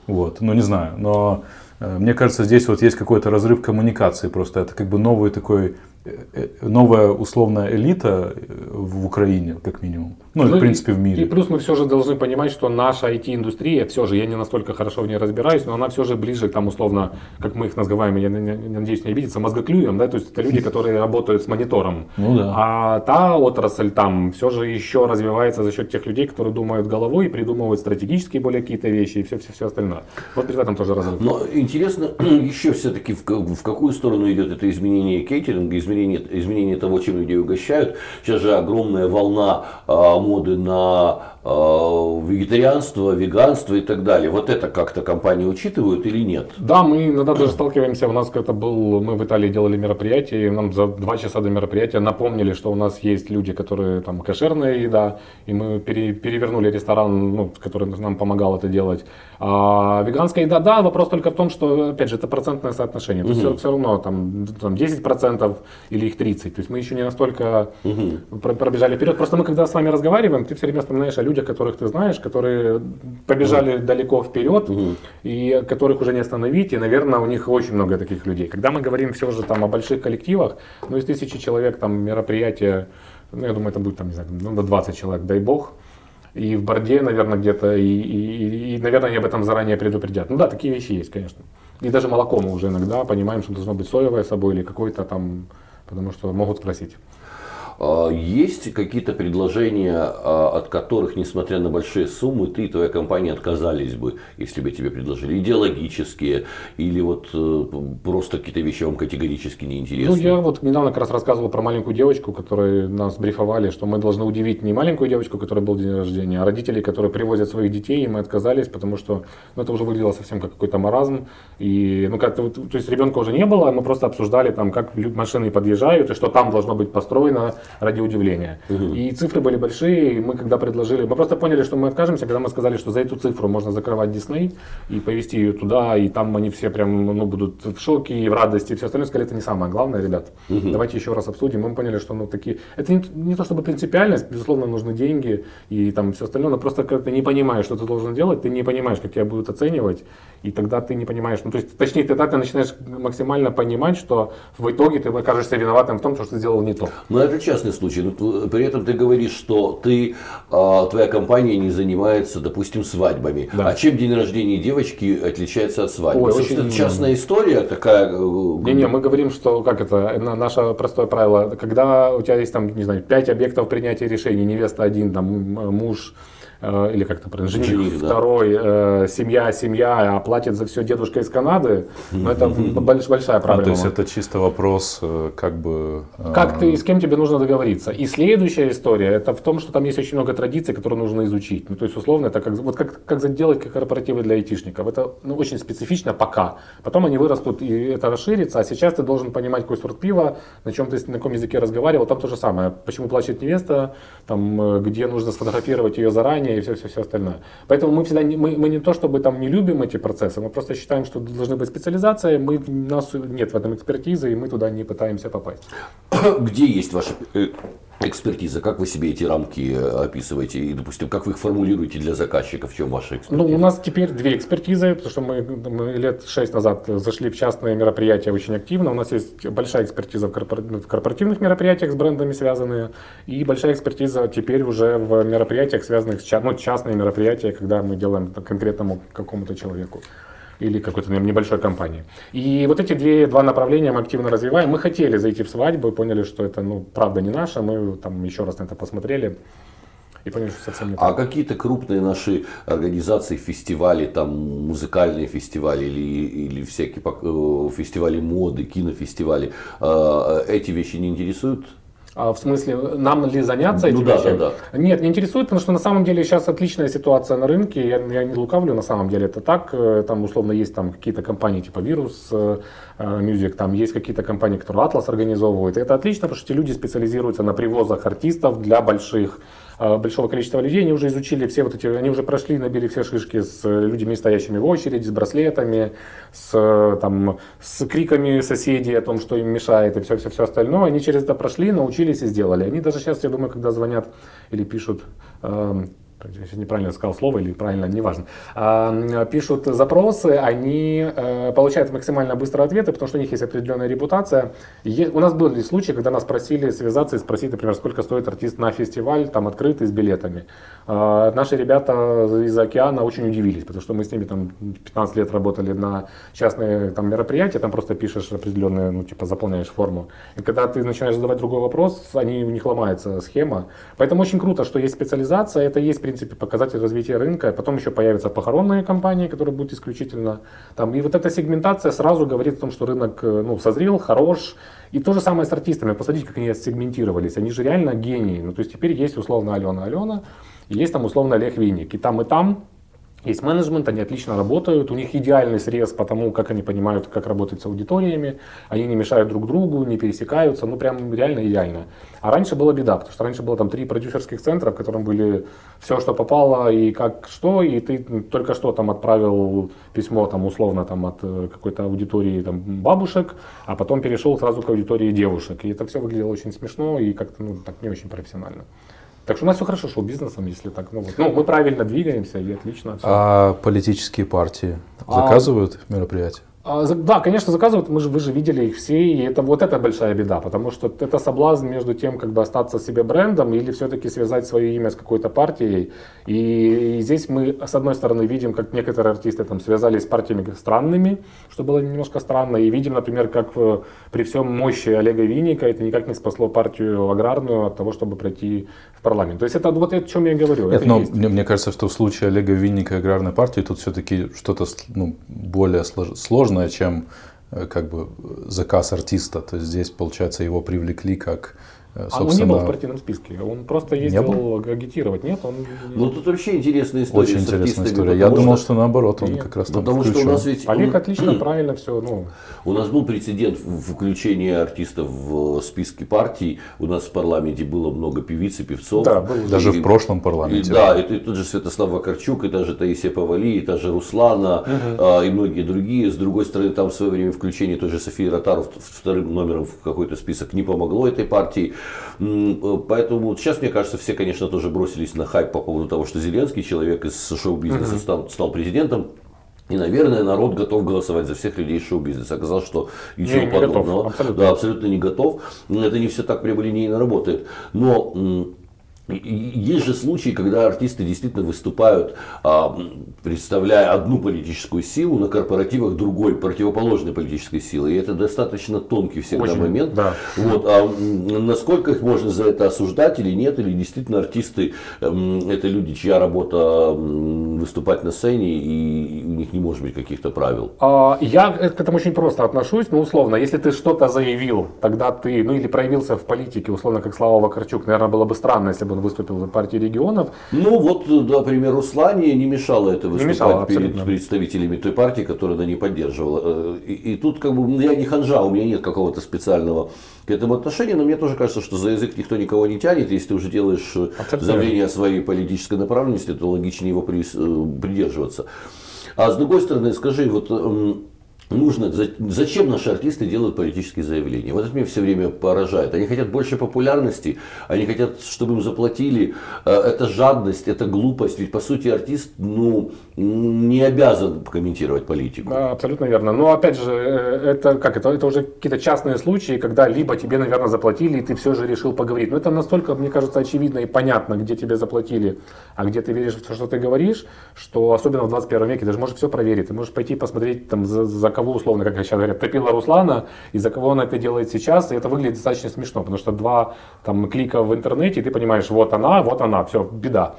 Вот, ну не знаю, но э, мне кажется, здесь вот есть какой-то разрыв коммуникации, просто это как бы новый такой Э, новая условная элита э, в Украине, как минимум. Ну, ну в принципе, в мире. И плюс мы все же должны понимать, что наша IT-индустрия, все же, я не настолько хорошо в ней разбираюсь, но она все же ближе, там, условно, как мы их называем, я надеюсь, не обидеться, мозгоклюем, да, то есть это люди, *laughs* которые работают с монитором. Ну да. А та отрасль там все же еще развивается за счет тех людей, которые думают головой и придумывают стратегические более какие-то вещи и все-все все остальное. Вот в этом тоже разрыв. Но интересно *clears throat* еще все-таки в, в какую сторону идет это изменение кейтеринга, изменение изменение, изменение того, чем людей угощают. Сейчас же огромная волна а, моды на а, вегетарианство, веганство и так далее. Вот это как-то компании учитывают или нет? Да, мы иногда даже сталкиваемся. У нас как-то был, мы в Италии делали мероприятие, и нам за два часа до мероприятия напомнили, что у нас есть люди, которые там кошерная еда, и мы пере, перевернули ресторан, ну, который нам помогал это делать. А веганская еда, да, вопрос только в том, что, опять же, это процентное соотношение. То есть угу. все, все равно там, там 10% или их 30%. То есть мы еще не настолько угу. пробежали вперед. Просто мы, когда с вами разговариваем, ты все время вспоминаешь о людях, которых ты знаешь, которые побежали угу. далеко вперед, угу. и которых уже не остановить. И, наверное, у них очень много таких людей. Когда мы говорим все же там о больших коллективах, ну, из тысячи человек там мероприятие, ну, я думаю, это будет там, не знаю, ну, 20 человек, дай бог. И в борде, наверное, где-то, и, и, и, наверное, они об этом заранее предупредят. Ну да, такие вещи есть, конечно. И даже молоко мы уже иногда понимаем, что должно быть соевое с собой или какое-то там, потому что могут спросить. А, есть какие-то предложения, а, от которых, несмотря на большие суммы, ты и твоя компания отказались бы, если бы тебе предложили? Идеологические или вот э, просто какие-то вещи вам категорически не интересны? Ну, я вот недавно как раз рассказывал про маленькую девочку, которой нас брифовали, что мы должны удивить не маленькую девочку, которая был день рождения, а родителей, которые привозят своих детей, и мы отказались, потому что ну, это уже выглядело совсем как какой-то маразм. И, ну, как-то, то есть ребенка уже не было, мы просто обсуждали там, как машины подъезжают, и что там должно быть построено ради удивления. Угу. И цифры были большие, и мы когда предложили, мы просто поняли, что мы откажемся, когда мы сказали, что за эту цифру можно закрывать Дисней и повезти ее туда, и там они все прям ну, будут в шоке и в радости, и все остальное. Сказали, это не самое главное, ребят. Угу. Давайте еще раз обсудим. Мы поняли, что ну, такие... Это не, не то чтобы принципиальность, безусловно, нужны деньги и там все остальное, но просто когда ты не понимаешь, что ты должен делать, ты не понимаешь, как тебя будут оценивать, и тогда ты не понимаешь, ну то есть, точнее, тогда ты начинаешь максимально понимать, что в итоге ты окажешься виноватым в том, что ты сделал не то. Ну это частный случай, но при этом ты говоришь, что ты, а, твоя компания не занимается, допустим, свадьбами. Да. А чем день рождения девочки отличается от свадьбы? Ой, очень... Это частная история такая? Э, Не-не, мы говорим, что, как это, наше простое правило, когда у тебя есть там, не знаю, пять объектов принятия решений, невеста один, там муж, или как-то правильно, жених, жених второй, да. э, семья, семья, а платит за все дедушка из Канады, но это больш, большая проблема. А, то есть это чисто вопрос, э, как бы... Э... Как ты, с кем тебе нужно договориться. И следующая история, это в том, что там есть очень много традиций, которые нужно изучить. Ну, то есть, условно, это как, вот как, как сделать корпоративы для айтишников. Это ну, очень специфично пока. Потом они вырастут, и это расширится, а сейчас ты должен понимать, какой сорт пива, на чем ты, на каком языке разговаривал, там то же самое. Почему плачет невеста, там, э, где нужно сфотографировать ее заранее, образование и все-все-все остальное. Поэтому мы всегда, не, мы, мы не то чтобы там не любим эти процессы, мы просто считаем, что должны быть специализации, мы, у нас нет в этом экспертизы, и мы туда не пытаемся попасть. Где есть ваша э, экспертиза, как вы себе эти рамки э, описываете и, допустим, как вы их формулируете для заказчиков, в чем ваша экспертиза? Ну, у нас теперь две экспертизы, потому что мы, мы лет шесть назад зашли в частные мероприятия очень активно. У нас есть большая экспертиза в, корпор... в корпоративных мероприятиях с брендами связанные и большая экспертиза теперь уже в мероприятиях, связанных с ну, частные мероприятия, когда мы делаем конкретному какому-то человеку или какой-то небольшой компании. И вот эти две, два направления мы активно развиваем. Мы хотели зайти в свадьбу и поняли, что это, ну, правда не наше. Мы там еще раз на это посмотрели и поняли, что совсем не А какие-то крупные наши организации, фестивали, там музыкальные фестивали или, или всякие э, фестивали моды, кинофестивали, э, эти вещи не интересуют? А, в смысле, нам ли заняться этим ну, да, Да, да. Нет, не интересует, потому что на самом деле сейчас отличная ситуация на рынке. Я, я не лукавлю, на самом деле это так. Э, там условно есть там какие-то компании типа Virus э, э, Music, там есть какие-то компании, которые Atlas организовывают. Это отлично, потому что эти люди специализируются на привозах артистов для больших большого количества людей, они уже изучили все вот эти, они уже прошли, набили все шишки с людьми, стоящими в очереди, с браслетами, с, там, с криками соседей о том, что им мешает и все-все-все остальное. Они через это прошли, научились и сделали. Они даже сейчас, я думаю, когда звонят или пишут, я неправильно сказал слово или правильно, неважно, а, пишут запросы, они э, получают максимально быстро ответы, потому что у них есть определенная репутация. У нас были случаи, когда нас просили связаться и спросить, например, сколько стоит артист на фестиваль, там открытый, с билетами. А, наши ребята из океана очень удивились, потому что мы с ними там 15 лет работали на частные там, мероприятия, там просто пишешь определенные, ну типа заполняешь форму. И когда ты начинаешь задавать другой вопрос, они, у них ломается схема. Поэтому очень круто, что есть специализация, это есть принципе, показатель развития рынка. Потом еще появятся похоронные компании, которые будут исключительно там. И вот эта сегментация сразу говорит о том, что рынок э, ну, созрел, хорош. И то же самое с артистами. Посмотрите, как они сегментировались. Они же реально гении. Ну, то есть теперь есть условно Алена Алена, и есть там условно Олег Винник. И там, и там есть менеджмент, они отлично работают, у них идеальный срез по тому, как они понимают, как работать с аудиториями, они не мешают друг другу, не пересекаются, ну прям реально идеально. А раньше была беда, потому что раньше было там три продюсерских центра, в котором были все, что попало и как что, и ты только что там отправил письмо там условно там от э, какой-то аудитории там бабушек, а потом перешел сразу к аудитории девушек. И это все выглядело очень смешно и как-то ну, так не очень профессионально. Так что у нас все хорошо шоу бизнесом, если так. Ну, вот. ну, мы правильно двигаемся и отлично. Все. А политические партии а заказывают мероприятия? А, да, конечно, заказывают, мы же, вы же видели их все, и это вот это большая беда, потому что это соблазн между тем, как бы остаться себе брендом или все-таки связать свое имя с какой-то партией. И, и здесь мы, с одной стороны, видим, как некоторые артисты там связались с партиями странными, что было немножко странно, и видим, например, как э, при всем мощи Олега Винника это никак не спасло партию аграрную от того, чтобы пройти в парламент. То есть это вот о чем я говорю. Нет, но мне, мне кажется, что в случае Олега Винника и аграрной партии тут все-таки что-то ну, более сложное, чем э, как бы заказ артиста. То есть здесь, получается, его привлекли как а он не был в партийном списке, он просто ездил агитировать, нет? Он... Ну тут вообще интересная история Очень с интересная история. Я думал, что наоборот, он нет. как раз там Потому включен. что у нас ведь... Олег отлично, *clears throat* правильно все. Ну. У нас был прецедент включения артистов в списки партий. У нас в парламенте было много певиц и певцов. Да, был. Даже и, в прошлом парламенте. И, да, и, и тот же Святослав Вакарчук, и даже Таисия Павали, и та же Руслана, угу. а, и многие другие. С другой стороны, там в свое время включение той же Софии Ротаров вторым номером в какой-то список не помогло этой партии. Поэтому сейчас, мне кажется, все, конечно, тоже бросились на хайп по поводу того, что Зеленский, человек из шоу-бизнеса, стал, стал президентом. И, наверное, народ готов голосовать за всех людей шоу-бизнеса. Оказалось, что ничего не, подобного. Не готов, абсолютно. Да, абсолютно не готов. Это не все так прямолинейно работает. Но есть же случаи, когда артисты действительно выступают, а, представляя одну политическую силу на корпоративах другой, противоположной политической силы. И это достаточно тонкий всегда Очень, момент. Да. Вот, а насколько их можно за это осуждать или нет, или действительно артисты это люди, чья работа выступать на сцене, и у них не может быть каких-то правил? А, я к этому очень просто отношусь. Ну, условно, если ты что-то заявил, тогда ты, ну или проявился в политике, условно, как Слава Вакарчук, наверное, было бы странно, если бы он выступил за партию регионов. Ну вот, например, Руслане не мешало это выступать мешало, перед представителями той партии, которая она не поддерживала. Э, и, и тут как бы я не ханжа, у меня нет какого-то специального к этому отношения, но мне тоже кажется, что за язык никто никого не тянет. Если ты уже делаешь э, Абсолютно. заявление о своей политической направленности, то логичнее его э, придерживаться. А с другой стороны, скажи, вот эм, нужно, зачем наши артисты делают политические заявления? Вот это меня все время поражает. Они хотят больше популярности, они хотят, чтобы им заплатили. Э, это жадность, это глупость. Ведь по сути артист ну, не обязан комментировать политику. Да, абсолютно верно. Но опять же, э, это как это, это уже какие-то частные случаи, когда либо тебе, наверное, заплатили, и ты все же решил поговорить. Но это настолько, мне кажется, очевидно и понятно, где тебе заплатили, а где ты веришь в то, что ты говоришь, что особенно в 21 веке даже можешь все проверить. Ты можешь пойти посмотреть там за, за кого, условно, как сейчас говорят, топила Руслана, и за кого он это делает сейчас, и это выглядит достаточно смешно, потому что два там, клика в интернете, и ты понимаешь, вот она, вот она, все, беда.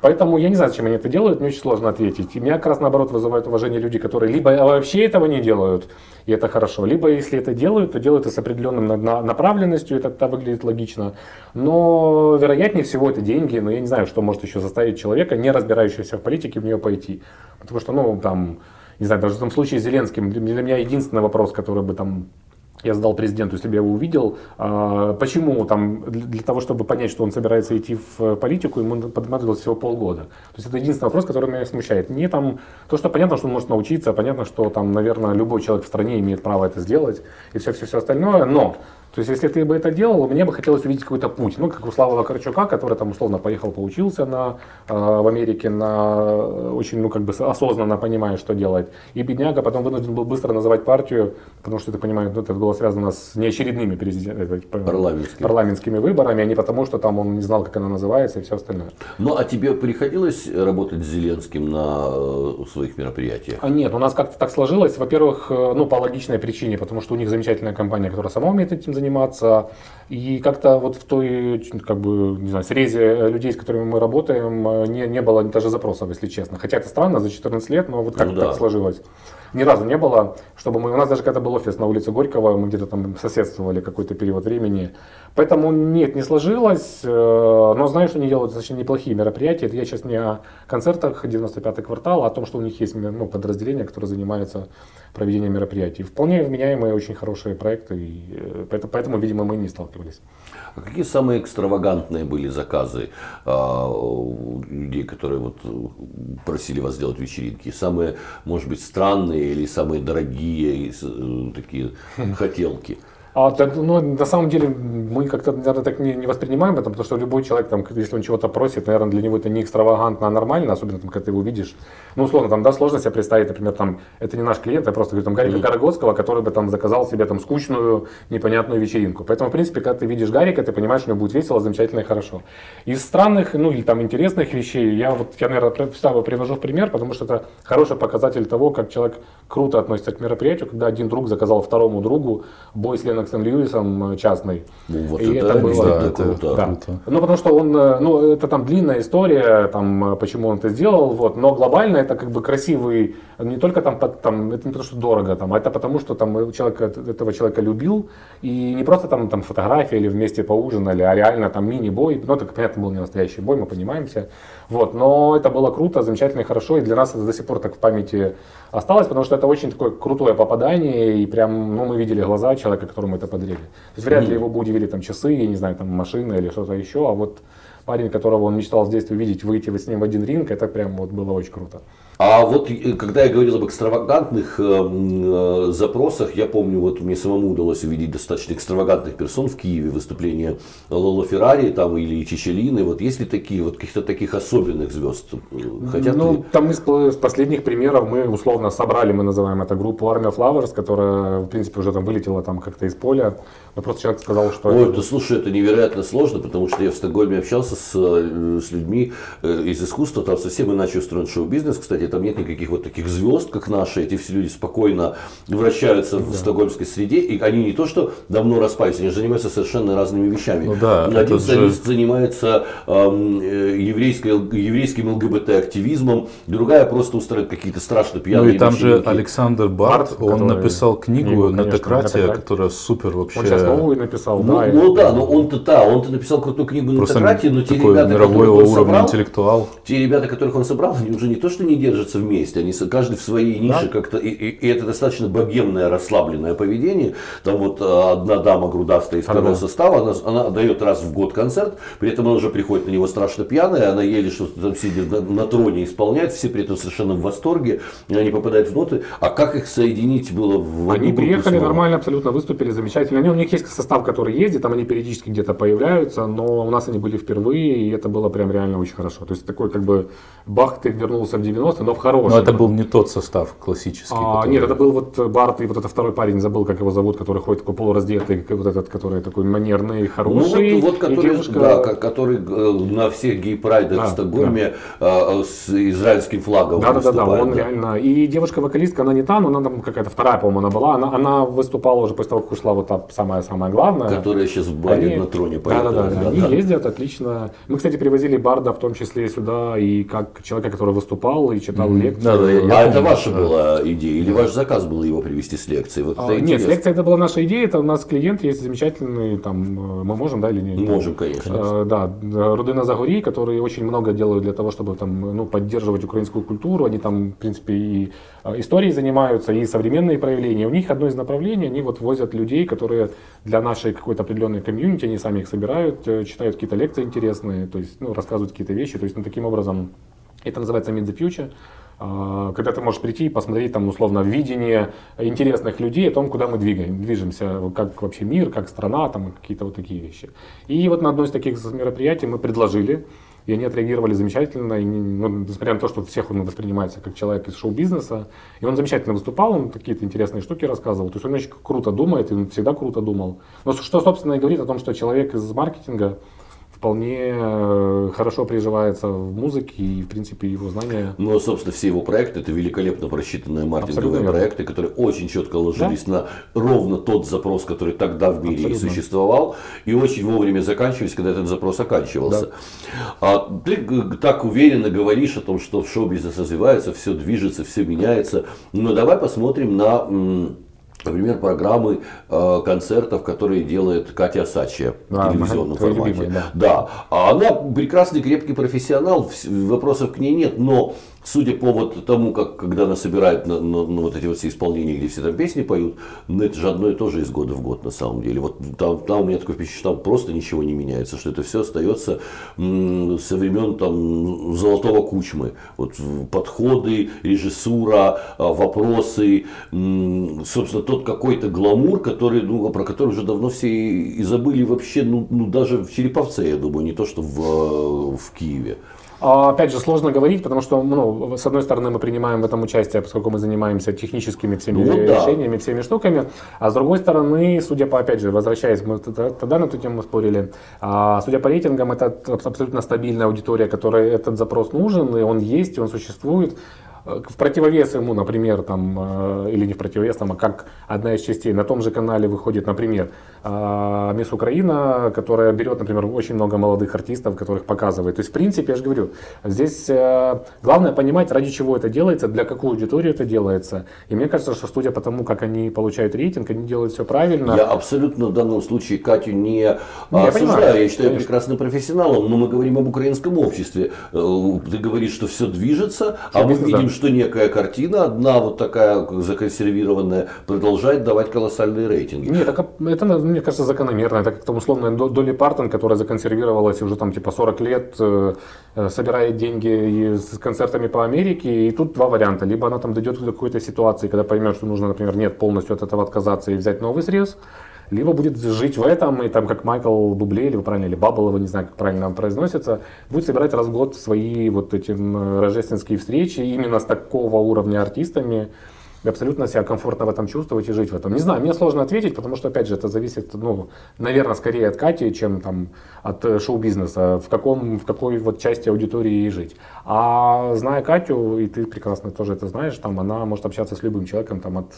Поэтому я не знаю, зачем они это делают, мне очень сложно ответить. И меня как раз наоборот вызывают уважение люди, которые либо вообще этого не делают, и это хорошо, либо если это делают, то делают это с определенной направленностью, и это тогда выглядит логично. Но вероятнее всего это деньги, но я не знаю, что может еще заставить человека, не разбирающегося в политике, в нее пойти. Потому что, ну, там, не знаю, даже в том случае с Зеленским, для меня единственный вопрос, который бы там я задал президенту, если бы я его увидел, а, почему там, для того, чтобы понять, что он собирается идти в политику, ему понадобилось всего полгода. То есть это единственный вопрос, который меня смущает. Не там, то, что понятно, что он может научиться, понятно, что там, наверное, любой человек в стране имеет право это сделать, и все-все-все остальное, но то есть, если ты бы это делал, мне бы хотелось увидеть какой-то путь. Ну, как у Славы Вакарчука, который там условно поехал, поучился на, э, в Америке, на, очень, ну, как бы осознанно понимая, что делать. И бедняга потом вынужден был быстро называть партию, потому что, ты понимаешь, ну, это было связано с неочередными президент, э, парламентскими. парламентскими выборами, а не потому, что там он не знал, как она называется и все остальное. Ну, а тебе приходилось работать с Зеленским на э, своих мероприятиях? А нет, у нас как-то так сложилось. Во-первых, э, ну, по логичной причине, потому что у них замечательная компания, которая сама умеет этим заниматься. И как-то вот в той, как бы, не знаю, срезе людей, с которыми мы работаем, э, не, не было даже запросов, если честно. Хотя это странно, за 14 лет, но вот как-то ну, да. так сложилось. Ни разу не было, чтобы мы, у нас даже когда был офис на улице Горького, мы где-то там соседствовали какой-то период времени. Поэтому нет, не сложилось, э, но знаю, что они делают достаточно неплохие мероприятия. Это я сейчас не о концертах 95-й квартал, а о том, что у них есть ну, подразделение, которое занимается проведением мероприятий. Вполне вменяемые, очень хорошие проекты, и э, поэтому, поэтому, видимо, мы не сталкивались. А какие самые экстравагантные были заказы а, у людей, которые вот просили вас сделать вечеринки? Самые, может быть, странные или самые дорогие э, такие *laughs* хотелки? А, так, ну, на самом деле мы как-то, наверное, так не, не воспринимаем это, потому что любой человек, там, если он чего-то просит, наверное, для него это не экстравагантно, а нормально, особенно там, когда ты его видишь. Ну, условно, там, да, сложно себе представить, например, там, это не наш клиент, я просто говорю, там, Гарика mm-hmm. Карагодского, который бы там заказал себе там скучную, непонятную вечеринку. Поэтому, в принципе, когда ты видишь Гарика, ты понимаешь, что у него будет весело, замечательно и хорошо. Из странных, ну, или там интересных вещей, я вот, я, наверное, представу привожу в пример, потому что это хороший показатель того, как человек круто относится к мероприятию, когда один друг заказал второму другу бой с Леноксом Льюисом частный. Ну, вот и это, это было да, это круто. Да. Ну, потому что он, э, ну, это там длинная история, там, э, почему он это сделал, вот, но глобально это как бы красивый, не только там, там это не потому, что дорого, там, а это потому, что там человек, этого человека любил, и не просто там, там фотография или вместе поужинали, а реально там мини-бой, ну, это, понятно, был не настоящий бой, мы понимаемся, вот, но это было круто, замечательно и хорошо, и для нас это до сих пор так в памяти осталось, потому что это очень такое крутое попадание, и прям, ну, мы видели глаза человека, которому это подарили. То есть вряд ли его бы удивили там часы, я не знаю, там машина или что-то еще, а вот парень, которого он мечтал в детстве увидеть, выйти с ним в один ринг, это прям вот было очень круто. А вот э, когда я говорил об экстравагантных э, э, запросах, я помню, вот мне самому удалось увидеть достаточно экстравагантных персон в Киеве, выступление Лоло Феррари там, или Чичелины. Вот есть ли такие, вот каких-то таких особенных звезд? Э, хотят ну, ли? там из, из последних примеров мы условно собрали, мы называем это группу Army of Flowers, которая, в принципе, уже там вылетела там как-то из поля. Но просто человек сказал, что... Ой, это, слушай, это невероятно сложно, потому что я в Стокгольме общался с, с людьми из искусства, там совсем иначе устроен шоу-бизнес, кстати, там нет никаких вот таких звезд, как наши, эти все люди спокойно вращаются в стокгольмской среде, и они не то что давно распались, они занимаются совершенно разными вещами. Ну, да, Один солист же... занимается эм, еврейской, еврейским ЛГБТ-активизмом, другая просто устраивает какие-то страшно пьяные Ну и там же Александр Барт, Барт он написал книгу, книгу «Натократия», которая супер вообще... Он новую написал, ну, да. Ну да, но он-то да, он-то написал крутую книгу «Натократия», но те ребята, мирового уровня собрал, интеллектуал. Те ребята, которых он собрал, они уже не то, что не держатся вместе, они каждый в своей нише да? как-то, и, и, и это достаточно богемное, расслабленное поведение. Там вот э, одна дама грудастая из второго состава, она, она дает раз в год концерт, при этом она уже приходит на него страшно пьяная, она еле что-то там сидит на, на троне исполняет, все при этом совершенно в восторге, они попадают в ноты. А как их соединить было в Они приехали нормально, абсолютно выступили замечательно. Они, у них есть состав, который ездит, там они периодически где-то появляются, но у нас они были впервые, и это было прям реально очень хорошо. То есть такой как бы бах, ты вернулся в 90-е, но в хорошем. Но это был не тот состав классический. А, который... Нет, это был вот Барт и вот это второй парень, забыл, как его зовут, который ходит такой полураздетый, вот этот, который такой манерный, хороший. Ну, вот, вот который, девушка... да, который э, на всех гей-прайдах да, в Стокгольме да. Э, с израильским флагом Да, да, да, да, он да. реально. И девушка-вокалистка, она не та, но она там какая-то вторая, по-моему, она была. Она, она выступала уже после того, как ушла вот та самая-самая главная. Которая сейчас в баре они... на троне Да, да, да, да, они да. ездят отлично. Мы, кстати, привозили Барда в том числе сюда, и как человека, который выступал и читал mm-hmm. лекции. Да, да, я, а это ваша была идея или ваш заказ был его привести с лекции? Вот а, нет, лекция это была наша идея, это у нас клиент есть замечательный, там, э, мы можем, да, или нет? Можем, конечно. А, да, Рудына Загори, которые очень много делают для того, чтобы там, ну, поддерживать украинскую культуру, они там, в принципе, и историей занимаются, и современные проявления. У них одно из направлений, они вот возят людей, которые для нашей какой-то определенной комьюнити, они сами их собирают, читают какие-то лекции интересные, то есть, ну, рассказывают какие-то вещи, то есть, ну, таким образом, это называется Meet the Future. А, когда ты можешь прийти и посмотреть там условно видение интересных людей о том, куда мы двигаем, движемся, как вообще мир, как страна, там какие-то вот такие вещи. И вот на одно из таких мероприятий мы предложили, и они отреагировали замечательно, и, ну, несмотря на то, что всех он воспринимается как человек из шоу-бизнеса, и он замечательно выступал, он какие-то интересные штуки рассказывал, то есть он очень круто думает, и он всегда круто думал. Но что, собственно, и говорит о том, что человек из маркетинга, вполне э, хорошо приживается в музыке и, в принципе, его знания. Ну, собственно, все его проекты это великолепно просчитанные маркетинговые проекты, которые очень четко ложились да? на ровно тот запрос, который тогда в мире Абсолютно. и существовал, и очень вовремя заканчивались, когда этот запрос оканчивался. Да. А ты так уверенно говоришь о том, что шоу-бизнес развивается, все движется, все меняется. Но давай посмотрим на Например, программы э, концертов, которые делает Катя Сачья в а, телевизионном формате. Любимый, да. да. А она прекрасный, крепкий профессионал, вопросов к ней нет, но судя по вот тому, как когда нас собирают на, на, на вот эти вот все исполнения, где все там песни поют, ну это же одно и то же из года в год на самом деле. Вот там, там у меня такое впечатление, что там просто ничего не меняется, что это все остается м, со времен там золотого кучмы. Вот подходы, режиссура, а, вопросы, м, собственно, тот какой-то гламур, который, ну, про который уже давно все и забыли вообще, ну, ну даже в Череповце, я думаю, не то, что в, в Киеве. А, опять же, сложно говорить, потому что, ну, с одной стороны, мы принимаем в этом участие, поскольку мы занимаемся техническими всеми ну, решениями, да. всеми штуками, а с другой стороны, судя по, опять же, возвращаясь, мы тогда на эту тему спорили, а, судя по рейтингам, это абсолютно стабильная аудитория, которой этот запрос нужен, и он есть, и он существует. В противовес ему, например, там, э, или не в противовес, там, а как одна из частей, на том же канале выходит, например, э, Мисс Украина, которая берет, например, очень много молодых артистов, которых показывает. То есть, в принципе, я же говорю, здесь э, главное понимать, ради чего это делается, для какой аудитории это делается. И мне кажется, что судя по тому, как они получают рейтинг, они делают все правильно. Я абсолютно в данном случае Катю не, не осуждаю. Я, понимаю, я считаю конечно. прекрасным профессионалом, но мы говорим об украинском обществе. Ты говоришь, что все движется, все а мы видим, что некая картина, одна вот такая законсервированная, продолжает давать колоссальные рейтинги. Нет, так, это, мне кажется, закономерно. Это как там условно Долли Партон, которая законсервировалась уже там типа 40 лет, э, э, собирает деньги с концертами по Америке. И тут два варианта. Либо она там дойдет до какой-то ситуации, когда поймет, что нужно, например, нет, полностью от этого отказаться и взять новый срез либо будет жить в этом, и там как Майкл Бубле, или правильно, или Баббл, его не знаю, как правильно произносится, будет собирать раз в год свои вот эти рождественские встречи именно с такого уровня артистами, и абсолютно себя комфортно в этом чувствовать и жить в этом. Не знаю, мне сложно ответить, потому что, опять же, это зависит, ну, наверное, скорее от Кати, чем там от э, шоу-бизнеса, в, каком, в какой вот части аудитории жить. А зная Катю, и ты прекрасно тоже это знаешь, там она может общаться с любым человеком, там от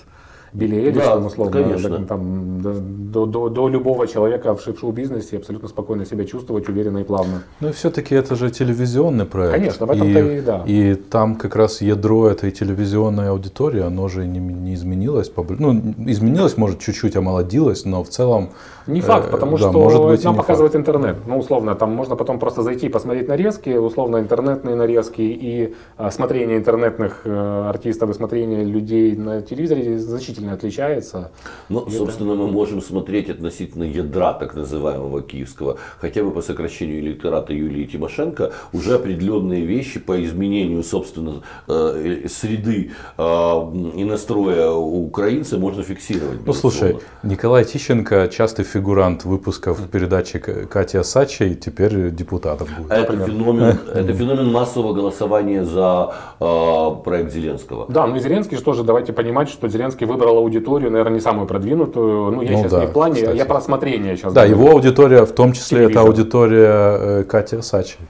Билли Эйлиш, да, условно, конечно. там, до, до, до любого человека в шоу-бизнесе абсолютно спокойно себя чувствовать, уверенно и плавно. Ну и все-таки это же телевизионный проект. Конечно, в этом-то и, и да. И там как раз ядро этой телевизионной аудитории, оно же не, не изменилось. Ну, изменилось, может, чуть-чуть омолодилось, но в целом не факт, э, потому да, что может быть нам показывает факт. интернет. Ну, условно, там можно потом просто зайти и посмотреть нарезки, условно, интернетные нарезки и а, смотрение интернетных а, артистов и смотрение людей на телевизоре значительно отличается. Ну, и собственно, это... мы можем смотреть относительно ядра так называемого киевского, хотя бы по сокращению электората Юлии Тимошенко, уже определенные вещи по изменению, собственно, э, среды э, и настроя украинца можно фиксировать. Ну, слушай, Николай Тищенко часто фигурант выпусков передачи Кати Асачей теперь депутатом будет. Это феномен, это феномен массового голосования за э, проект Зеленского. Да, ну и Зеленский же тоже, давайте понимать, что Зеленский выбрал аудиторию, наверное, не самую продвинутую. Ну, я ну, сейчас да, не в плане, кстати. я про осмотрение сейчас. Да, говорю. его аудитория, в том числе, Телевизор. это аудитория э, Кати Асачей.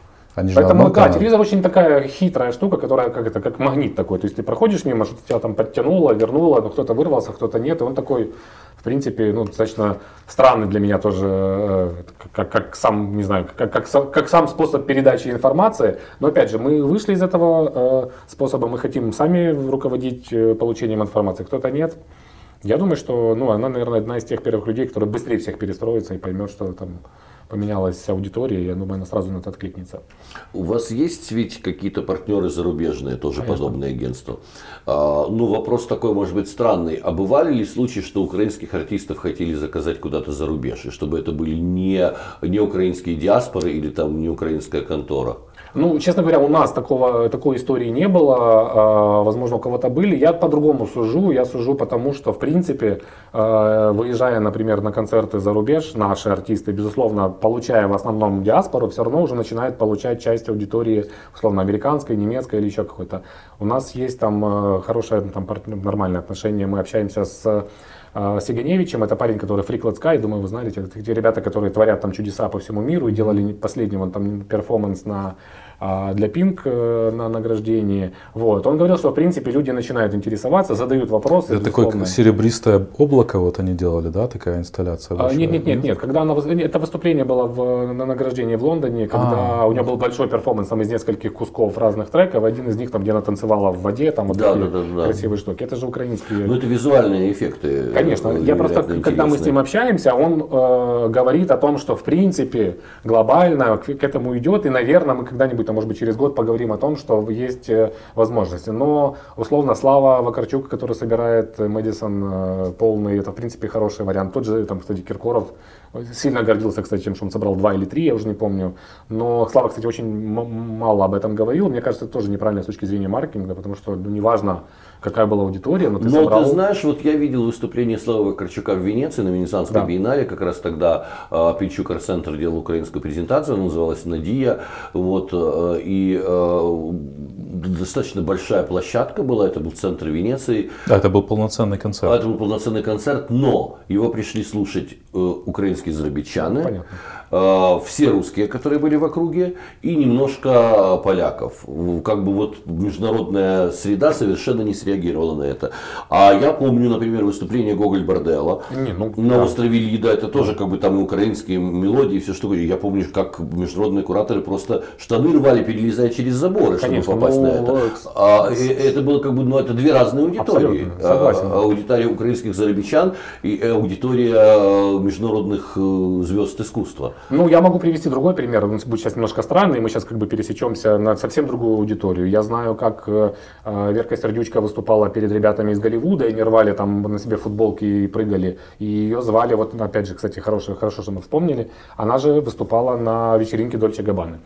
Они Поэтому, да, канале. телевизор очень такая хитрая штука, которая как это, как магнит такой. То есть ты проходишь мимо, что-то тебя там подтянуло, вернуло, но кто-то вырвался, кто-то нет. И он такой, в принципе, ну, достаточно странный для меня тоже, э, как, как сам, не знаю, как, как, как сам способ передачи информации. Но опять же, мы вышли из этого э, способа, мы хотим сами руководить э, получением информации, кто-то нет. Я думаю, что ну, она, наверное, одна из тех первых людей, которая быстрее всех перестроится и поймет, что там поменялась аудитория, я думаю, она сразу на это откликнется. У вас есть ведь какие-то партнеры зарубежные, тоже Конечно. подобные агентства? А, ну, вопрос такой, может быть, странный. А бывали ли случаи, что украинских артистов хотели заказать куда-то за рубеж, и чтобы это были не, не украинские диаспоры или там не украинская контора? Ну, честно говоря, у нас такого, такой истории не было. А, возможно, у кого-то были. Я по-другому сужу. Я сужу потому, что, в принципе, а, выезжая, например, на концерты за рубеж, наши артисты, безусловно, получая в основном диаспору, все равно уже начинают получать часть аудитории, условно, американской, немецкой или еще какой-то. У нас есть там а, хорошее, там, нормальное отношение. Мы общаемся с Сиганевичем, это парень, который Freak Let's Sky, думаю, вы знаете, это те ребята, которые творят там чудеса по всему миру и делали последний вон там перформанс на а, для Пинг э, на награждении. Вот. Он говорил, что в принципе люди начинают интересоваться, задают вопросы. Это такое серебристое облако вот они делали, да, такая инсталляция? А, нет, нет, нет, нет. Когда она, это выступление было в, на награждении в Лондоне, когда а, у нее был большой перформанс там, из нескольких кусков разных треков. Один из них, там, где она танцевала в воде, там вот да, такие да, да, красивые да. штуки. Это же украинские. Ну это визуальные эффекты. Конечно. Я просто, интересные. когда мы с ним общаемся, он э, говорит о том, что в принципе глобально к, к этому идет, и, наверное, мы когда-нибудь там, может быть, через год поговорим о том, что есть э, возможности. Но, условно, Слава Вакарчук, который собирает Мэдисон э, полный, это, в принципе, хороший вариант. Тот же, там, кстати, Киркоров сильно гордился, кстати, тем, что он собрал два или три, я уже не помню. Но Слава, кстати, очень мало об этом говорил. Мне кажется, это тоже неправильно с точки зрения маркетинга, потому что ну, неважно, какая была аудитория, но ты но собрал... ты знаешь, вот я видел выступление Славы Вакарчука в Венеции на Венецианской да. биеннале, как раз тогда э, Пинчук Центр делал украинскую презентацию, она называлась «Надия», вот, э, и э, достаточно большая площадка была, это был центр Венеции. Да, это был полноценный концерт. Это был полноценный концерт, но его пришли слушать э, украинские зарабичаны. Понятно. Э, все русские, которые были в округе, и немножко поляков. Как бы вот международная среда совершенно не среагировала на это. А я помню, например, выступление Гоголь Бордела ну, на да. острове Лида. Это тоже как бы там и украинские мелодии, все что Я помню, как международные кураторы просто штаны рвали, перелезая через заборы, Конечно, чтобы попасть ну, на это. А, это было как бы, ну, это две разные аудитории. Согласен. А, аудитория украинских зарабичан и аудитория э, международных э, звезд искусства. Ну, я могу привести другой пример. Он будет сейчас немножко странный. Мы сейчас как бы пересечемся на совсем другую аудиторию. Я знаю, как э, Верка Сердючка выступала перед ребятами из Голливуда, и они рвали там на себе футболки и прыгали. И ее звали, вот опять же, кстати, хорошо, хорошо, что мы вспомнили. Она же выступала на вечеринке Дольче Габаны.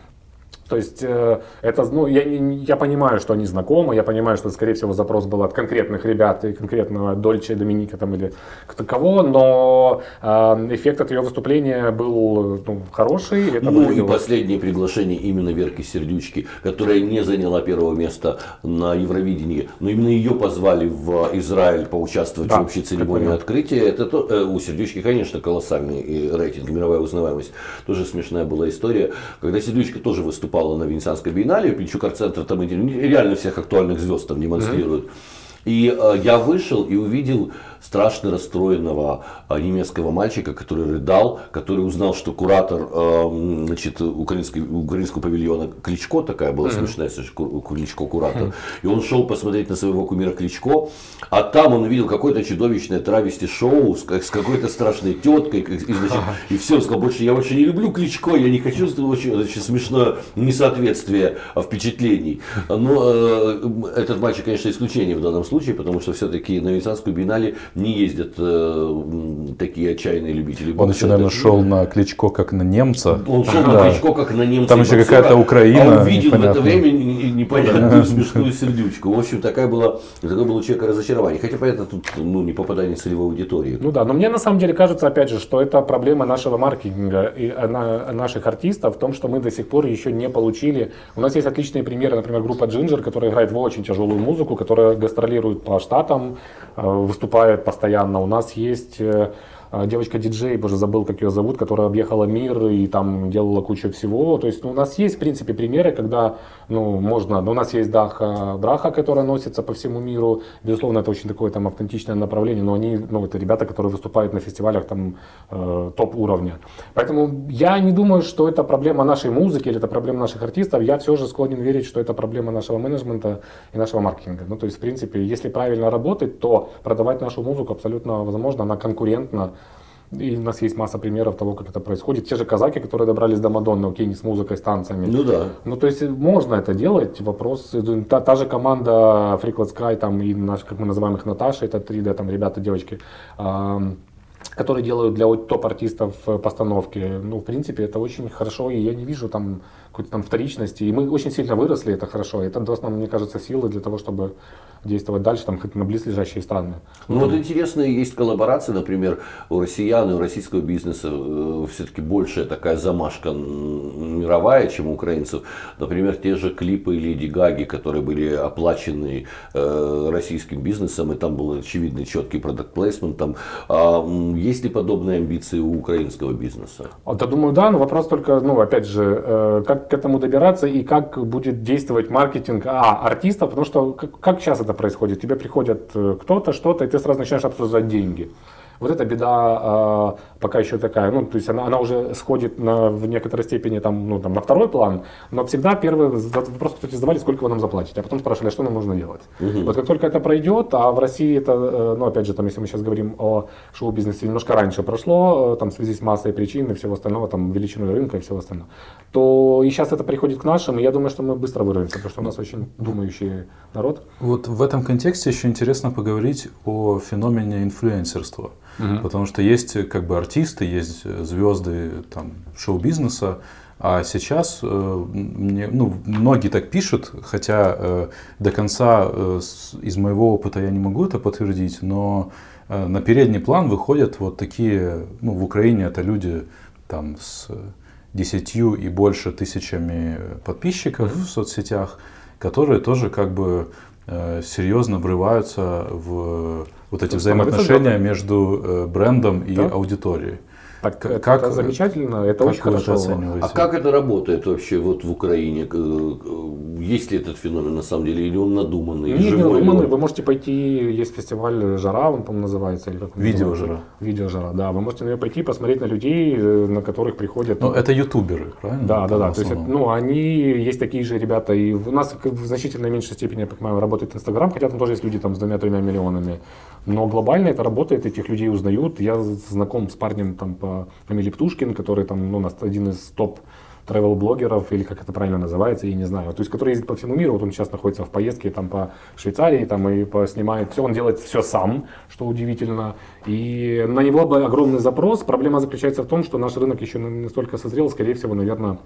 То есть э, это, ну, я, я понимаю, что они знакомы, я понимаю, что, скорее всего, запрос был от конкретных ребят и конкретного Дольче, Доминика там или кого, но э, эффект от ее выступления был ну, хороший. Это ну выглядело... и последнее приглашение именно Верки Сердючки, которая не заняла первого места на Евровидении, но именно ее позвали в Израиль поучаствовать да, в общей церемонии открытия. Это то, э, у Сердючки, конечно, колоссальный рейтинг, мировая узнаваемость. Тоже смешная была история, когда Сердючка тоже выступала выступала на Венецианской биеннале, Пинчук арт-центр там реально всех актуальных звезд там демонстрируют. Mm-hmm. И э, я вышел и увидел страшно расстроенного а, немецкого мальчика, который рыдал, который узнал, что куратор э, значит, украинской, украинского павильона Кличко, такая была mm-hmm. смешная Кличко куратор, mm-hmm. и он шел посмотреть на своего кумира Кличко, а там он увидел какое-то чудовищное травести шоу с, с какой-то страшной теткой, и, значит, и все, он сказал, больше я больше не люблю Кличко, я не хочу очень значит, смешное несоответствие впечатлений. Но э, этот мальчик, конечно, исключение в данном случае, потому что все-таки на Венецианскую биеннале не ездят э, такие отчаянные любители бокса. Он еще, наверное, шел на Кличко как на немца. Он шел да. на Кличко как на немца. Там еще какая-то Украина. А он видел непонятно. в это время непонятную смешную сердючку. В общем, такая была, такое было у человека разочарование. Хотя, понятно, тут ну, не попадание целевой аудитории. Ну да, но мне на самом деле кажется, опять же, что это проблема нашего маркетинга и наших артистов в том, что мы до сих пор еще не получили. У нас есть отличные примеры, например, группа Ginger, которая играет в очень тяжелую музыку, которая гастролирует по штатам, э, выступает постоянно. У нас есть э, девочка-диджей, боже, забыл, как ее зовут, которая объехала мир и там делала кучу всего. То есть ну, у нас есть, в принципе, примеры, когда ну, можно, ну, у нас есть Даха Браха, которая носится по всему миру. Безусловно, это очень такое там автентичное направление, но они, ну, это ребята, которые выступают на фестивалях там э, топ уровня. Поэтому я не думаю, что это проблема нашей музыки или это проблема наших артистов. Я все же склонен верить, что это проблема нашего менеджмента и нашего маркетинга. Ну, то есть, в принципе, если правильно работать, то продавать нашу музыку абсолютно возможно, она конкурентна и у нас есть масса примеров того, как это происходит. Те же казаки, которые добрались до Мадонны, окей, не с музыкой, с танцами. Ну да. Ну то есть можно это делать. Вопрос, та, та же команда Freaklet Sky, там и наш, как мы называем их Наташа, это 3D, там ребята, девочки, э, которые делают для топ-артистов постановки. Ну, в принципе, это очень хорошо, и я не вижу там какой-то там вторичности. И мы очень сильно выросли, это хорошо. Это даст нам, мне кажется, силы для того, чтобы действовать дальше, там, хоть на близлежащие страны. Ну вот интересные есть коллаборации, например, у россиян и у российского бизнеса э, все-таки большая такая замашка мировая, чем у украинцев. Например, те же клипы Леди Гаги, которые были оплачены э, российским бизнесом, и там был очевидный четкий продукт плейсмент. Там, а, есть ли подобные амбиции у украинского бизнеса? Я думаю, да, но вопрос только, ну, опять же, э, как к этому добираться и как будет действовать маркетинг а, артистов, потому что как, как сейчас это происходит? Тебе приходят э, кто-то, что-то, и ты сразу начинаешь обсуждать деньги. Вот эта беда э, пока еще такая, ну, то есть она, она уже сходит на, в некоторой степени там, ну, там, на второй план, но всегда первый вопрос, кстати, задавали, сколько вы нам заплатите, а потом спрашивали, а что нам нужно делать. Угу. Вот как только это пройдет, а в России это, э, ну, опять же, там, если мы сейчас говорим о шоу-бизнесе, немножко раньше прошло, э, там, в связи с массой причин и всего остального, там, величиной рынка и всего остального, то и сейчас это приходит к нашим, и я думаю, что мы быстро вырвемся, потому что у нас очень думающий народ. Вот в этом контексте еще интересно поговорить о феномене инфлюенсерства. Угу. Потому что есть как бы артисты, есть звезды там, шоу-бизнеса, а сейчас э, мне, ну, многие так пишут, хотя э, до конца э, с, из моего опыта я не могу это подтвердить, но э, на передний план выходят вот такие, ну, в Украине это люди там с десятью и больше тысячами подписчиков mm-hmm. в соцсетях, которые тоже как бы серьезно врываются в вот эти взаимоотношения между э, брендом и да? аудиторией. Так как, это, замечательно, это как очень хорошо. А как это работает вообще вот в Украине? Есть ли этот феномен на самом деле, или он надуманный? Не, не надуманный. Вы можете пойти, есть фестиваль «Жара», он, по-моему, называется. Или как Видео-жара. Видео-жара, да. Вы можете на нее пойти, посмотреть на людей, э, на которых приходят. Ну, это ютуберы, правильно? Да, да, да. То есть, ну, они, есть такие же ребята, и у нас в значительно меньшей степени, я понимаю, работает Инстаграм, хотя там тоже есть люди там с двумя-тремя миллионами. Но глобально это работает, этих людей узнают. Я знаком с парнем там по фамилии Птушкин, который там, ну, один из топ travel блогеров или как это правильно называется, я не знаю. То есть, который ездит по всему миру, вот он сейчас находится в поездке там по Швейцарии, там и снимает все, он делает все сам, что удивительно. И на него огромный запрос. Проблема заключается в том, что наш рынок еще не настолько созрел, скорее всего, наверное,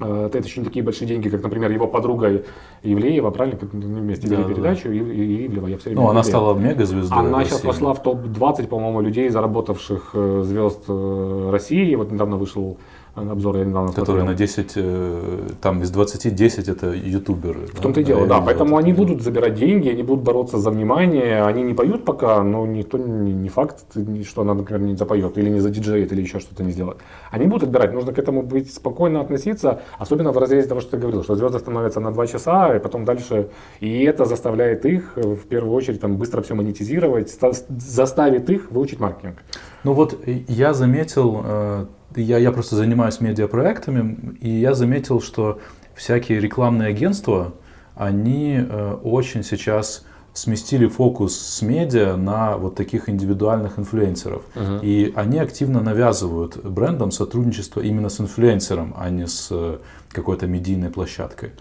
это еще не такие большие деньги, как, например, его подруга Евлеева, правильно, вместе да, вели да, передачу, да. Ивлева, я все время Ну, она стала мега-звездой Она сейчас вошла в топ-20, по-моему, людей, заработавших э, звезд э, России. Вот недавно вышел обзор я недавно Которые смотрел. на 10, э, там из 20 10 это ютуберы. В том-то и дело, да. Поэтому они будут забирать деньги, они будут бороться за внимание. Они не поют пока, но никто не, не факт, что она, например, не запоет или не задиджеет или еще что-то не сделает. Они будут отбирать. Нужно к этому быть спокойно относиться, особенно в разрезе того, что ты говорил, что звезды становятся на 2 часа, и потом дальше. И это заставляет их в первую очередь там, быстро все монетизировать, заставит их выучить маркетинг. Ну вот я заметил э, я, я просто занимаюсь медиапроектами, и я заметил, что всякие рекламные агентства, они э, очень сейчас сместили фокус с медиа на вот таких индивидуальных инфлюенсеров. Uh-huh. И они активно навязывают брендам сотрудничество именно с инфлюенсером, а не с э, какой-то медийной площадкой.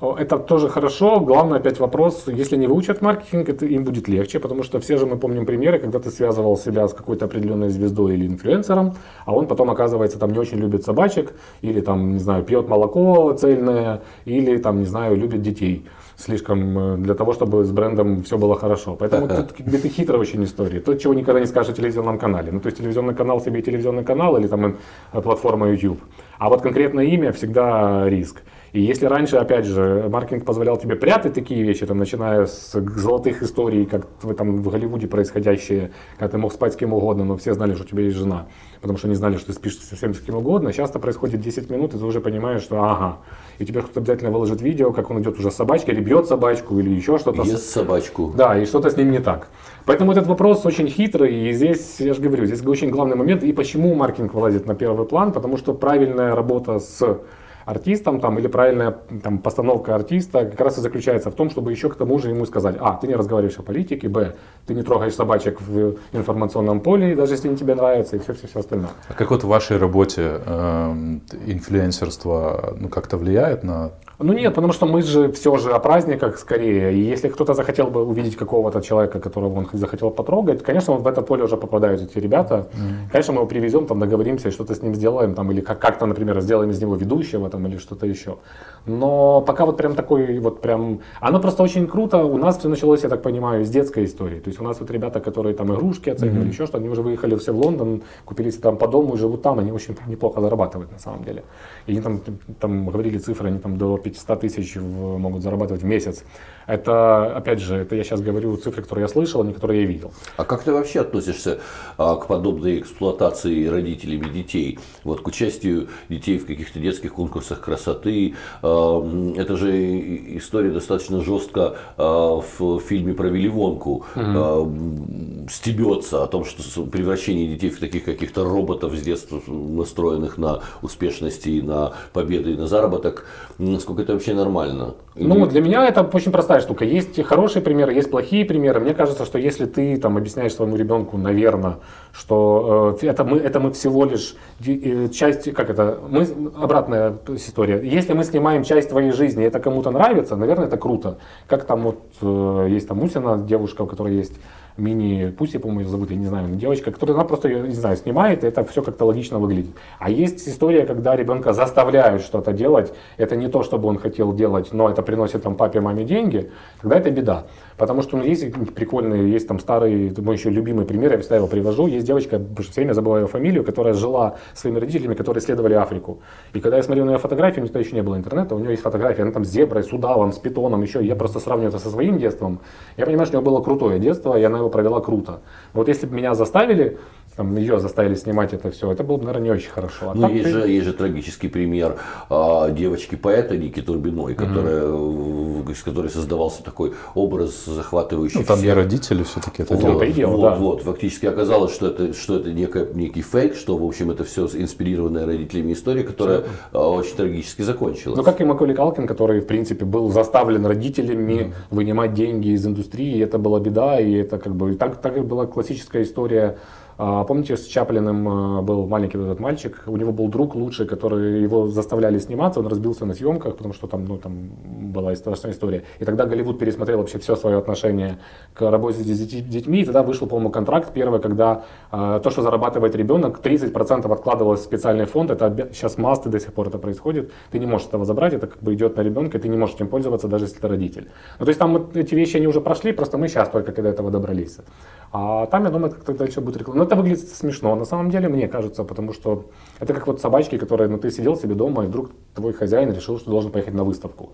Это тоже хорошо. Главное опять вопрос, если не выучат маркетинг, это им будет легче, потому что все же мы помним примеры, когда ты связывал себя с какой-то определенной звездой или инфлюенсером, а он потом оказывается там не очень любит собачек, или там, не знаю, пьет молоко цельное, или там, не знаю, любит детей слишком э, для того, чтобы с брендом все было хорошо. Поэтому тут это хитрая очень история. То, чего никогда не скажешь о телевизионном канале. Ну, то есть телевизионный канал себе телевизионный канал или там э, платформа YouTube. А вот конкретное имя всегда риск. И если раньше, опять же, маркетинг позволял тебе прятать такие вещи, там, начиная с золотых историй, как в, там, в Голливуде происходящие, когда ты мог спать с кем угодно, но все знали, что у тебя есть жена, потому что они знали, что ты спишь совсем с кем угодно, часто происходит 10 минут, и ты уже понимаешь, что ага, и тебе кто-то обязательно выложит видео, как он идет уже с собачкой, или бьет собачку, или еще что-то. Ест собачку. Да, и что-то с ним не так. Поэтому этот вопрос очень хитрый, и здесь, я же говорю, здесь очень главный момент, и почему маркетинг вылазит на первый план, потому что правильная работа с артистом там, или правильная там, постановка артиста как раз и заключается в том, чтобы еще к тому же ему сказать, а, ты не разговариваешь о политике, б, ты не трогаешь собачек в информационном поле, даже если они тебе нравятся, и все-все-все остальное. А как вот в вашей работе э, инфлюенсерство ну, как-то влияет на ну нет, потому что мы же все же о праздниках скорее. И если кто-то захотел бы увидеть какого-то человека, которого он захотел потрогать, конечно, в это поле уже попадают эти ребята. Mm-hmm. Конечно, мы его привезем, там договоримся, что-то с ним сделаем, там, или как- как-то, например, сделаем из него ведущего там, или что-то еще. Но пока вот прям такой вот прям... Оно просто очень круто. У нас все началось, я так понимаю, с детской истории. То есть у нас вот ребята, которые там игрушки оценивали, mm-hmm. еще что, они уже выехали все в Лондон, купились там по дому и живут там. Они очень неплохо зарабатывают на самом деле. И они там, там говорили цифры, они там до 500 тысяч могут зарабатывать в месяц. Это, опять же, это я сейчас говорю цифры, которые я слышал, а не которые я видел. А как ты вообще относишься а, к подобной эксплуатации родителями детей? Вот к участию детей в каких-то детских конкурсах красоты. А, это же история достаточно жестко а, в фильме про Вилливонку угу. стебется о том, что превращение детей в таких каких-то роботов с детства настроенных на успешности и на победы и на заработок, насколько это вообще нормально? Или... Ну, для меня это очень простая простая штука. Есть хорошие примеры, есть плохие примеры. Мне кажется, что если ты там объясняешь своему ребенку, наверное, что э, это, мы, это мы всего лишь э, часть, как это, мы, обратная история. Если мы снимаем часть твоей жизни, это кому-то нравится, наверное, это круто. Как там вот э, есть там Мусина, девушка, у которой есть мини Пуси, по-моему, ее зовут, я не знаю, девочка, которая она просто не знаю, снимает, и это все как-то логично выглядит. А есть история, когда ребенка заставляют что-то делать, это не то, чтобы он хотел делать, но это приносит там папе, маме деньги, тогда это беда. Потому что ну, есть прикольные, есть там старый, мой еще любимый пример, я всегда его привожу. Есть девочка, все время забываю ее фамилию, которая жила своими родителями, которые исследовали Африку. И когда я смотрю на ее фотографии, у нее еще не было интернета, у нее есть фотография, она там с зеброй, с удавом, с питоном, еще. Я просто сравниваю это со своим детством. Я понимаю, что у нее было крутое детство, и она его провела круто. Вот если бы меня заставили там, ее заставили снимать это все, это было бы, наверное, не очень хорошо. А ну, есть, ты... же, есть же трагический пример а, девочки-поэта Ники Турбиной, которая, mm-hmm. с которой создавался такой образ захватывающий ну, там всех. не родители все-таки это вот, делали. Вот, да. вот, фактически оказалось, что это, что это некая, некий фейк, что, в общем, это все инспирированная родителями история, которая а, очень трагически закончилась. Ну, как и Маколи Калкин, который, в принципе, был заставлен родителями mm-hmm. вынимать деньги из индустрии, и это была беда, и это как бы, так, так была классическая история помните, с Чаплиным а, был маленький этот мальчик, у него был друг лучший, который его заставляли сниматься, он разбился на съемках, потому что там, ну, там была страшная история. И тогда Голливуд пересмотрел вообще все свое отношение к работе с детьми, и тогда вышел, по-моему, контракт первый, когда э, то, что зарабатывает ребенок, 30% откладывалось в специальный фонд, это сейчас масты до сих пор это происходит, ты не можешь этого забрать, это как бы идет на ребенка, и ты не можешь этим пользоваться, даже если ты родитель. Ну, то есть там вот эти вещи, они уже прошли, просто мы сейчас только до этого добрались. А там, я думаю, как-то дальше будет реклама. Но это выглядит смешно, на самом деле, мне кажется, потому что это как вот собачки, которые, ну, ты сидел себе дома, и вдруг твой хозяин решил, что должен поехать на выставку.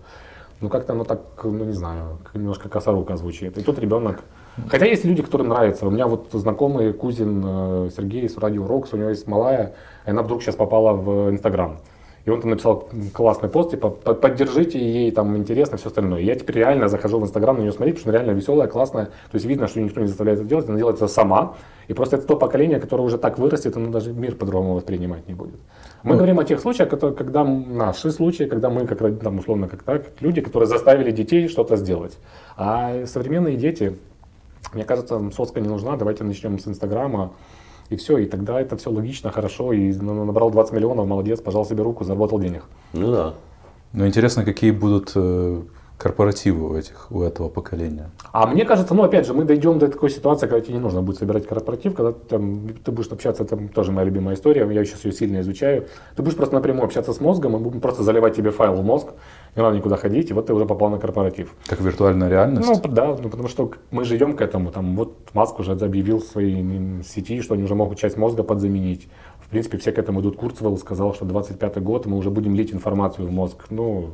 Ну, как-то оно так, ну, не знаю, немножко косорука звучит. И тут ребенок... Хотя есть люди, которым нравится. У меня вот знакомый кузин э, Сергей с Радио Рокс, у него есть малая, и она вдруг сейчас попала в Инстаграм. И он там написал классный пост, типа, поддержите ей, там интересно, все остальное. И я теперь реально захожу в Инстаграм на нее смотреть, потому что она реально веселая, классная. То есть видно, что никто не заставляет это делать, она делает это сама. И просто это то поколение, которое уже так вырастет, оно даже мир по-другому воспринимать не будет. Мы ну, говорим о тех случаях, которые, когда наши случаи, когда мы, как там, условно, как так, люди, которые заставили детей что-то сделать. А современные дети, мне кажется, соцка не нужна, давайте начнем с Инстаграма, и все, и тогда это все логично, хорошо, и набрал 20 миллионов, молодец, пожал себе руку, заработал денег. Ну да. Но интересно, какие будут э, корпоративы у, этих, у этого поколения. А мне кажется, ну опять же, мы дойдем до такой ситуации, когда тебе не нужно будет собирать корпоратив, когда там, ты будешь общаться, это тоже моя любимая история, я сейчас ее сильно изучаю. Ты будешь просто напрямую общаться с мозгом, мы будем просто заливать тебе файл в мозг, не надо никуда ходить, и вот ты уже попал на корпоратив. Как виртуальная реальность? Ну да, ну, потому что мы же идем к этому. Там, вот Маск уже объявил в своей сети, что они уже могут часть мозга подзаменить. В принципе, все к этому идут. Курцвелл сказал, что 25 год мы уже будем лить информацию в мозг. Ну,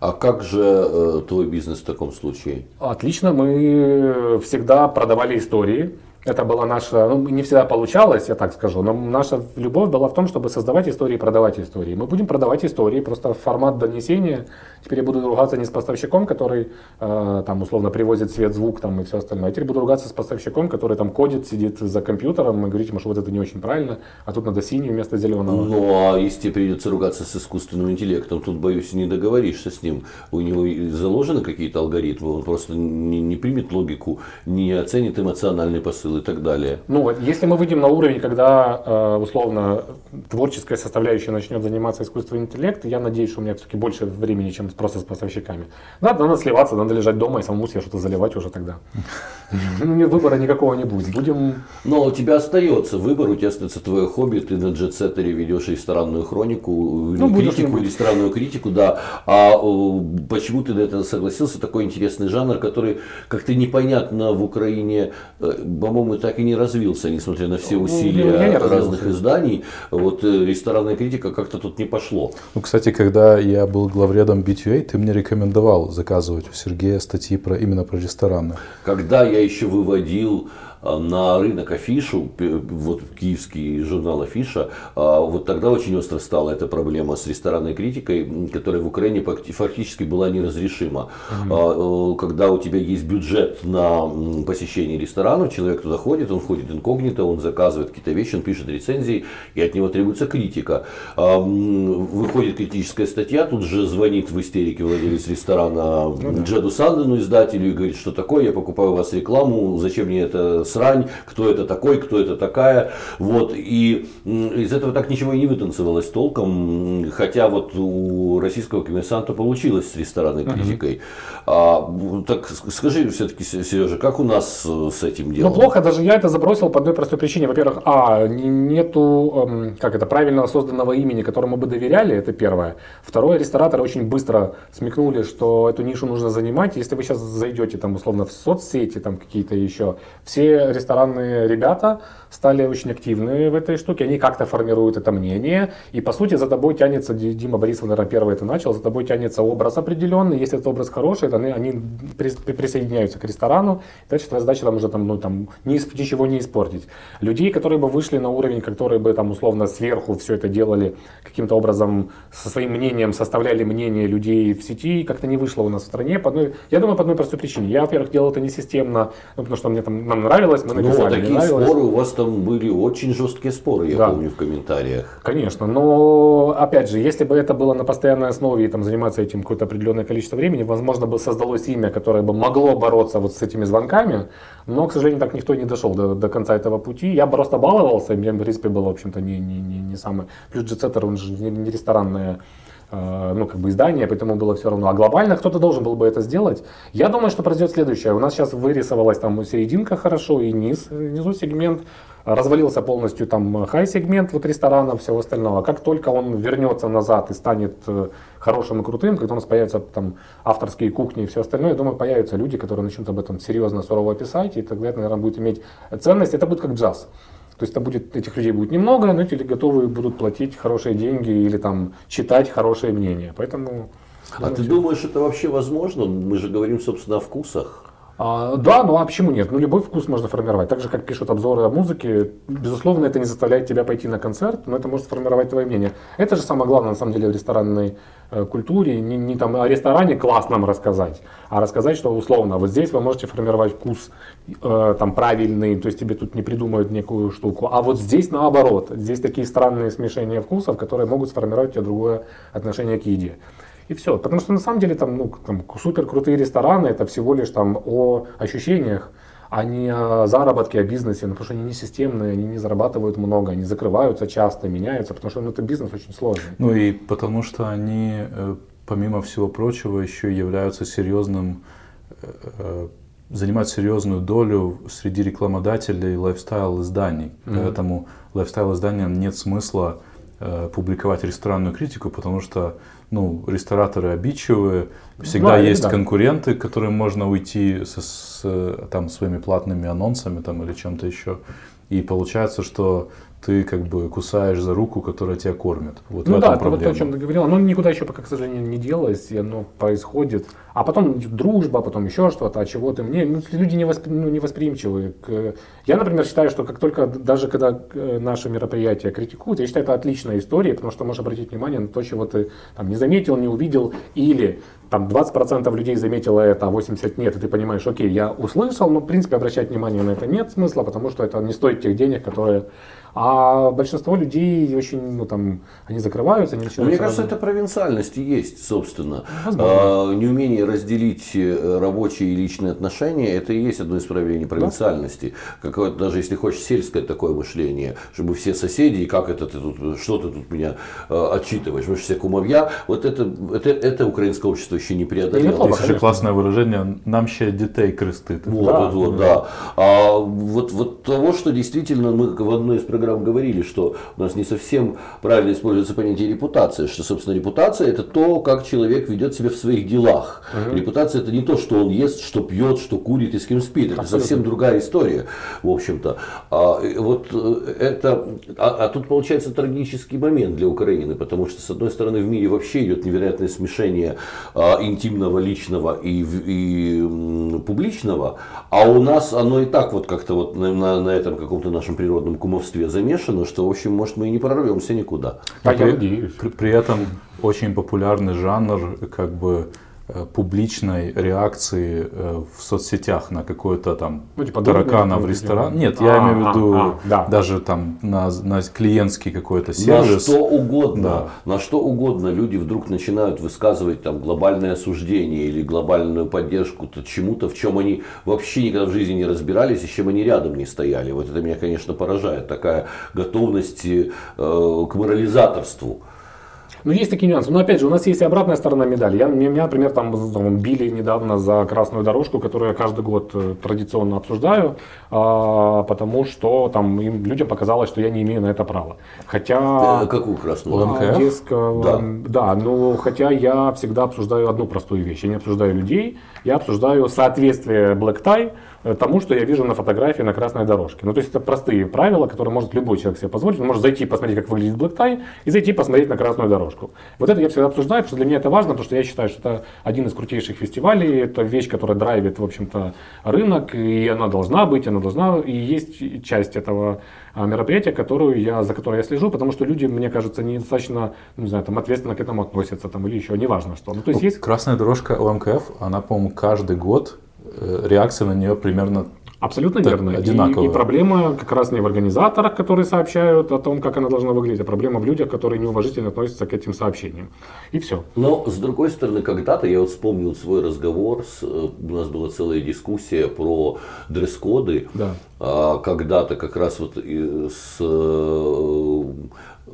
а как же э, твой бизнес в таком случае? Отлично, мы всегда продавали истории. Это была наша, ну, не всегда получалось, я так скажу, но наша любовь была в том, чтобы создавать истории и продавать истории. Мы будем продавать истории, просто формат донесения. Теперь я буду ругаться не с поставщиком, который э, там условно привозит свет, звук там, и все остальное. А теперь буду ругаться с поставщиком, который там кодит, сидит за компьютером и говорит что вот это не очень правильно, а тут надо синий вместо зеленого. Ну, а если тебе придется ругаться с искусственным интеллектом, тут, боюсь, не договоришься с ним. У него заложены какие-то алгоритмы, он просто не, не примет логику, не оценит эмоциональный посыл и так далее. Ну, если мы выйдем на уровень, когда, э, условно, творческая составляющая начнет заниматься искусственным интеллектом, я надеюсь, что у меня все-таки больше времени, чем просто с поставщиками. Надо, надо сливаться, надо лежать дома и самому себе что-то заливать уже тогда. *laughs* Ну, выбора никакого не будет. Будем... Но у тебя остается выбор, у тебя остается твое хобби, ты на джетсеттере ведешь ресторанную хронику, ну, критику, ресторанную критику, да. А почему ты на это согласился? Такой интересный жанр, который как-то непонятно в Украине, э, по по-моему, так и не развился, несмотря на все ну, усилия ну, разных изданий. Вот э, ресторанная критика как-то тут не пошло. Ну, кстати, когда я был главредом BTA, ты мне рекомендовал заказывать у Сергея статьи про, именно про рестораны. Когда я еще выводил на рынок афишу, вот киевский журнал Афиша, а, вот тогда очень остро стала эта проблема с ресторанной критикой, которая в Украине фактически была неразрешима. Mm-hmm. Когда у тебя есть бюджет на посещение ресторанов, человек туда ходит, он ходит инкогнито, он заказывает какие-то вещи, он пишет рецензии, и от него требуется критика. Выходит критическая статья, тут же звонит в истерике владелец ресторана ну, Джеду Сандену, издателю, и говорит, что такое, я покупаю у вас рекламу, зачем мне это срань, кто это такой, кто это такая. Вот. И из этого так ничего и не вытанцевалось толком, хотя вот у российского коммерсанта получилось с ресторанной критикой. Uh-huh. А, так скажи все-таки, Сережа, как у нас э, с этим делом? Ну, плохо, даже я это забросил по одной простой причине. Во-первых, а, нету, эм, как это, правильного созданного имени, которому бы доверяли, это первое. Второе, рестораторы очень быстро смекнули, что эту нишу нужно занимать. Если вы сейчас зайдете, там, условно, в соцсети, там, какие-то еще, все ресторанные ребята стали очень активны в этой штуке, они как-то формируют это мнение, и по сути за тобой тянется, Дима Борисов, наверное, первый это начал, за тобой тянется образ определенный, если этот образ хороший, то они, они присоединяются к ресторану, дальше твоя задача там уже там, ну, там, ничего не испортить. Людей, которые бы вышли на уровень, которые бы там условно сверху все это делали, каким-то образом со своим мнением составляли мнение людей в сети, как-то не вышло у нас в стране. По одной, я думаю, по одной простой причине. Я, во-первых, делал это не системно, ну, потому что мне там нам нравилось, мы написали, ну, такие нравилось. споры у вас там были очень жесткие споры, я да. помню в комментариях. Конечно, но опять же, если бы это было на постоянной основе и там заниматься этим какое-то определенное количество времени, возможно бы создалось имя, которое бы могло бороться вот с этими звонками, но, к сожалению, так никто не дошел до, до конца этого пути. Я просто баловался, мне, в принципе, было, в общем-то, не, не, не, не самое... Плюс Джетсеттер, он же не, не ресторанная ну, как бы издание, поэтому было все равно. А глобально кто-то должен был бы это сделать. Я думаю, что произойдет следующее. У нас сейчас вырисовалась там серединка хорошо и низ, внизу сегмент. Развалился полностью там хай-сегмент вот ресторанов, всего остального. Как только он вернется назад и станет э, хорошим и крутым, когда у нас появятся там авторские кухни и все остальное, я думаю, появятся люди, которые начнут об этом серьезно, сурово писать, и тогда это, наверное, будет иметь ценность. Это будет как джаз. То есть это будет, этих людей будет немного, но эти готовы будут платить хорошие деньги или там читать хорошее мнение. Поэтому... А ты думаешь, это вообще возможно? Мы же говорим, собственно, о вкусах. А, да, ну а почему нет? Ну любой вкус можно формировать. Так же, как пишут обзоры о музыке, безусловно, это не заставляет тебя пойти на концерт, но это может сформировать твое мнение. Это же самое главное, на самом деле, в ресторанной э, культуре. Не, не там о ресторане класс рассказать, а рассказать, что условно, вот здесь вы можете формировать вкус э, там правильный, то есть тебе тут не придумают некую штуку. А вот здесь наоборот, здесь такие странные смешения вкусов, которые могут сформировать у тебя другое отношение к еде. И все. Потому что на самом деле там, ну, там супер крутые рестораны, это всего лишь там о ощущениях, а не о заработке, о бизнесе, ну, потому что они не системные, они не зарабатывают много, они закрываются часто, меняются, потому что ну, это бизнес очень сложный. Ну и потому что они, э, помимо всего прочего, еще являются серьезным, э, э, занимают серьезную долю среди рекламодателей lifestyle изданий. Mm-hmm. Поэтому lifestyle изданиям нет смысла публиковать ресторанную критику, потому что ну, рестораторы обидчивые, всегда да, есть да. конкуренты, к которым можно уйти со, с там, своими платными анонсами там, или чем-то еще. И получается, что ты как бы кусаешь за руку, которая тебя кормит. Вот ну да, это вот то, о чем ты говорил. Оно никуда еще пока, к сожалению, не делось, и оно происходит. А потом дружба, потом еще что-то, а чего ты мне. Ну, люди не, воспри, ну, не восприимчивы. К... Я, например, считаю, что как только, даже когда э, наши мероприятия критикуют, я считаю, это отличная история, потому что можешь обратить внимание на то, чего ты там, не заметил, не увидел, или там 20% людей заметило это, а 80% нет, и ты понимаешь, окей, я услышал, но в принципе обращать внимание на это нет смысла, потому что это не стоит тех денег, которые а большинство людей очень, ну там, они закрываются, они начинают... Мне кажется, это провинциальность и есть, собственно. А, неумение разделить э, рабочие и личные отношения, это и есть одно из проявлений провинциальности. Да? Какое даже если хочешь сельское такое мышление, чтобы все соседи, как это ты тут, что ты тут меня э, отчитываешь, мы же все кумовья, вот это, это, это украинское общество еще не преодолело. Есть еще классное выражение, нам ще детей крестит. Вот, да, вот, вот, да. А вот, вот того, что действительно мы в одной из программ говорили, что у нас не совсем правильно используется понятие репутация, что, собственно, репутация это то, как человек ведет себя в своих делах. Угу. Репутация это не то, что он ест, что пьет, что курит и с кем спит. Это Абсолютно. совсем другая история, в общем-то. А, вот э, это, а, а тут получается трагический момент для Украины, потому что, с одной стороны, в мире вообще идет невероятное смешение а, интимного, личного и, и м, публичного, а у нас оно и так вот как-то вот на, на, на этом каком-то нашем природном кумовстве замешано, что, в общем, может, мы и не прорвемся никуда. А при, при, при этом очень популярный жанр, как бы публичной реакции э, в соцсетях на какой-то там ну, типа, таракана в ресторан. Нет, я а, имею в виду а, а, да. даже там на, на клиентский какой-то сервис. На что угодно, да. на что угодно люди вдруг начинают высказывать там глобальное осуждение или глобальную поддержку чему-то, в чем они вообще никогда в жизни не разбирались и с чем они рядом не стояли. Вот это меня, конечно, поражает. Такая готовность э, к морализаторству. Ну, есть такие нюансы. Но опять же, у нас есть и обратная сторона медали. Я, меня, например, там, там били недавно за красную дорожку, которую я каждый год э, традиционно обсуждаю, а, потому что там им, людям показалось, что я не имею на это права. Хотя... Э, какую красную? ЛМКФ? Диско, да. да, ну хотя я всегда обсуждаю одну простую вещь. Я не обсуждаю людей, я обсуждаю соответствие black tie тому, что я вижу на фотографии на красной дорожке. Ну, то есть это простые правила, которые может любой человек себе позволить. Он может зайти посмотреть, как выглядит black tie, и зайти посмотреть на красную дорожку. Вот это я всегда обсуждаю, потому что для меня это важно, потому что я считаю, что это один из крутейших фестивалей, это вещь, которая драйвит, в общем-то, рынок, и она должна быть, она должна, и есть часть этого а, мероприятия, которую я, за которой я слежу, потому что люди, мне кажется, недостаточно, ну, не знаю, там, ответственно к этому относятся, там, или еще, неважно что. Ну, то есть, есть... Красная дорожка ЛМКФ, она, по-моему, каждый год Э, реакция на нее примерно Абсолютно так, верно. И, и проблема как раз не в организаторах, которые сообщают о том, как она должна выглядеть, а проблема в людях, которые неуважительно относятся к этим сообщениям. И все. Но с другой стороны, когда-то я вот вспомнил свой разговор, с, э, у нас была целая дискуссия про дресс-коды. Да. А, когда-то как раз вот с э,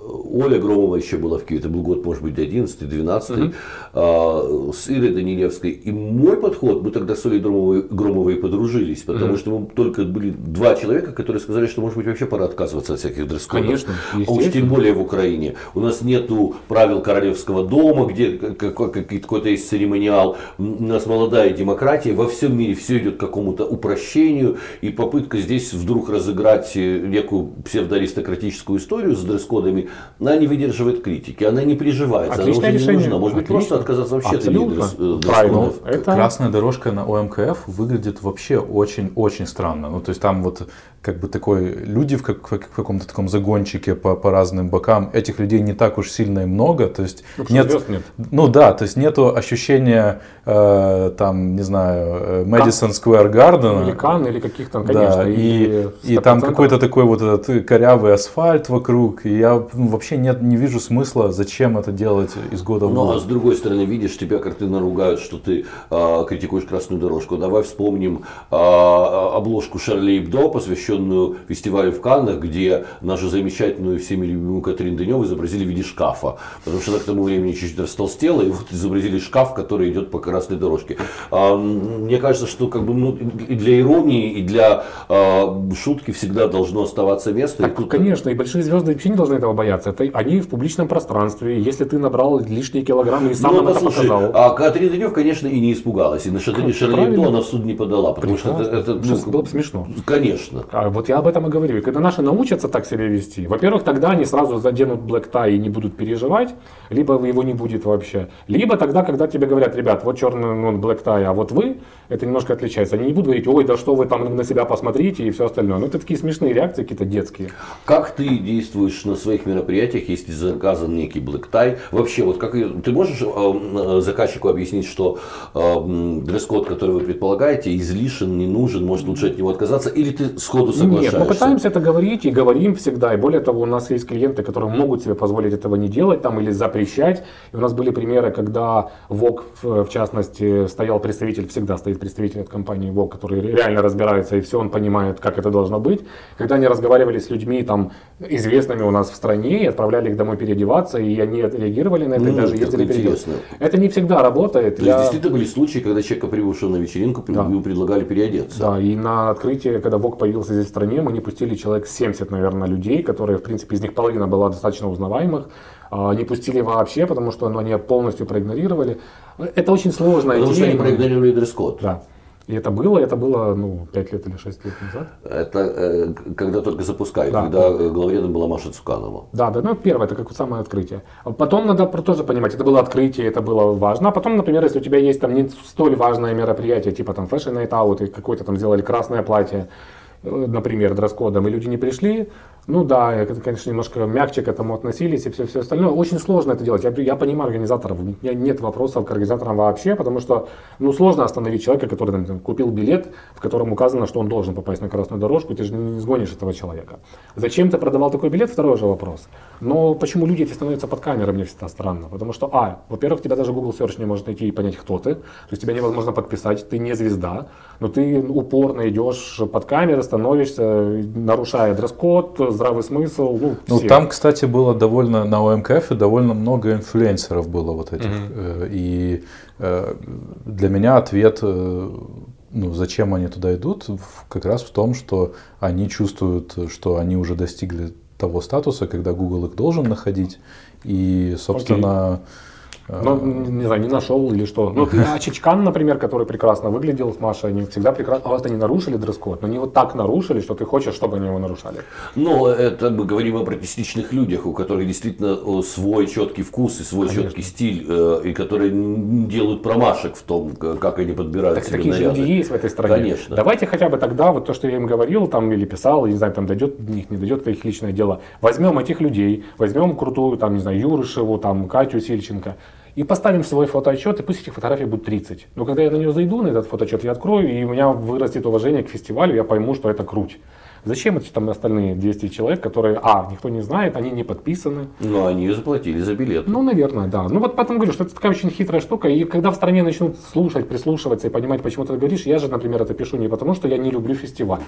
Оля Громова еще была в Киеве, это был год, может быть, 11-12, угу. а, с Ирой Данилевской. И мой подход, мы тогда с Олей Громовой, Громовой подружились, потому угу. что мы только были два человека, которые сказали, что, может быть, вообще пора отказываться от всяких дресс-кодов. Конечно. А уж тем более в Украине. У нас нету правил королевского дома, где какой-то есть церемониал. У нас молодая демократия, во всем мире все идет к какому-то упрощению, и попытка здесь вдруг разыграть э, некую псевдоаристократическую историю с дресс-кодами она не выдерживает критики, она не приживается, Отличное она уже не нужна. Может быть, просто отказаться вообще Абсолютно. от э, Правильно. Это... Красная дорожка на ОМКФ выглядит вообще очень-очень странно. Ну, то есть там вот как бы такой, люди в, как, в каком-то таком загончике по, по разным бокам, этих людей не так уж сильно и много, то есть ну, нет, нет, ну да, то есть нету ощущения э, там, не знаю, Мэдисон Сквер Гардена. Или Кан, или каких-то, конечно. Да, и, и там какой-то такой вот этот корявый асфальт вокруг, и я ну, вообще нет, не вижу смысла, зачем это делать из года в год. Ну, а с другой стороны, видишь, тебя картина ругают, что ты э, критикуешь красную дорожку. Давай вспомним э, обложку Шарли Ибдо, посвященную фестивалю в Каннах, где нашу замечательную всеми любимую Катрин Дыневу изобразили в виде шкафа. Потому что она к тому времени чуть-чуть растолстела, и вот изобразили шкаф, который идет по красной дорожке. А, мне кажется, что как бы, ну, и для иронии, и для а, шутки всегда должно оставаться место. Так, и тут... Конечно, и большие звезды вообще не должны этого бояться. Это они в публичном пространстве. Если ты набрал лишние килограммы и сам ну, это показал. А Катрин Дынев, конечно, и не испугалась. И на Ибдо она в суд не подала. Потому Прекрасно. что это, это ну, было бы смешно. Конечно. А вот я об этом и говорю. И когда наши научатся так себя вести, во-первых, тогда они сразу заденут black tie и не будут переживать, либо его не будет вообще. Либо тогда, когда тебе говорят, ребят, вот черный ну, black tie, а вот вы, это немножко отличается. Они не будут говорить, ой, да что вы там на себя посмотрите и все остальное. Ну, это такие смешные реакции какие-то детские. Как ты действуешь на своих мероприятиях, если заказан некий tie? Вообще, вот как ты можешь э, заказчику объяснить, что э, дресс-код, который вы предполагаете, излишен, не нужен, может лучше от него отказаться, или ты сходу соглашаешься? Нет, мы пытаемся это говорить и говорим всегда. И более того, у нас есть клиенты, которые могут себе позволить этого не делать там или запрещать. И у нас были примеры, когда ВОК, в частности, стоял представитель, всегда стоит представитель от компании ВОК, который реально разбирается и все, он понимает, как это должно быть. Когда они разговаривали с людьми там известными у нас в стране, отправляли их домой переодеваться, и они реагировали на это, и Ну, даже ездили переодеваться. Это не всегда работает. То есть Я- действительно были случаи, когда человека, прибывшего на вечеринку, Да. ему предлагали переодеться. Да, и на открытие, когда ВОК появился здесь в стране, мы не пустили человек 70, наверное, людей, которые, в принципе, из них половина была достаточно узнаваемых. А, Не пустили вообще, потому что ну, они полностью проигнорировали. Это очень сложная Потому что идея. они проигнорировали дресс-код. Да. И это было, это было, ну, 5 лет или 6 лет назад. Это э, когда только запускали, Да. когда э, главредом была Маша Цуканова. Да, да, ну первое, это как самое открытие. Потом надо тоже понимать, это было открытие, это было важно. А потом, например, если у тебя есть там не столь важное мероприятие, типа там Fashion Night Out, и какое-то там сделали красное платье, э, например, дресс-кодом, и люди не пришли, ну да, это, конечно, немножко мягче к этому относились и все, все остальное. Очень сложно это делать. Я, я понимаю организаторов, у меня нет вопросов к организаторам вообще, потому что ну, сложно остановить человека, который там, купил билет, в котором указано, что он должен попасть на красную дорожку, ты же не сгонишь этого человека. Зачем ты продавал такой билет, второй же вопрос. Но почему люди эти становятся под камерой, мне всегда странно. Потому что, а, во-первых, тебя даже Google Search не может найти и понять, кто ты. То есть тебя невозможно подписать, ты не звезда, но ты упорно идешь под камеры, становишься, нарушая дресс-код, здравый смысл. Ну, Ну, все. там, кстати, было довольно, на ОМКФ довольно много инфлюенсеров было вот этих. Э, И э, для меня ответ, э, ну, зачем они туда идут, как раз в том, что они чувствуют, что они уже достигли того статуса, когда Google их должен находить. И, собственно, э, Ну, не знаю, не нашел или что. Ну, а Чичкан, например, который прекрасно выглядел с Машей, они всегда прекрасно. А вот они нарушили дресс-код, но они вот так нарушили, что ты хочешь, чтобы они его нарушали. Но это мы говорим об артистичных людях, у которых действительно э, свой четкий вкус и свой Конечно. четкий стиль, э, и которые делают промашек в том, как они подбирают Так себе такие наряды. люди есть в этой стране. Конечно. Давайте хотя бы тогда, вот то, что я им говорил там или писал, не знаю, там дойдет до них, не дойдет, это их личное дело. Возьмем этих людей, возьмем крутую, там, не знаю, Юрышеву, там, Катю Сильченко, и поставим свой фотоотчет, и пусть этих фотографий будет 30. Но когда я на нее зайду, на этот фотоотчет, я открою, и у меня вырастет уважение к фестивалю, я пойму, что это круть. Зачем эти там остальные 200 человек, которые, а, никто не знает, они не подписаны, Но они заплатили за билет. ну, наверное, да. Ну, вот поэтому говорю, что это такая очень хитрая штука. И когда в стране начнут слушать, прислушиваться и понимать, почему ты это говоришь, я же, например, это пишу не потому, что я не люблю фестиваль.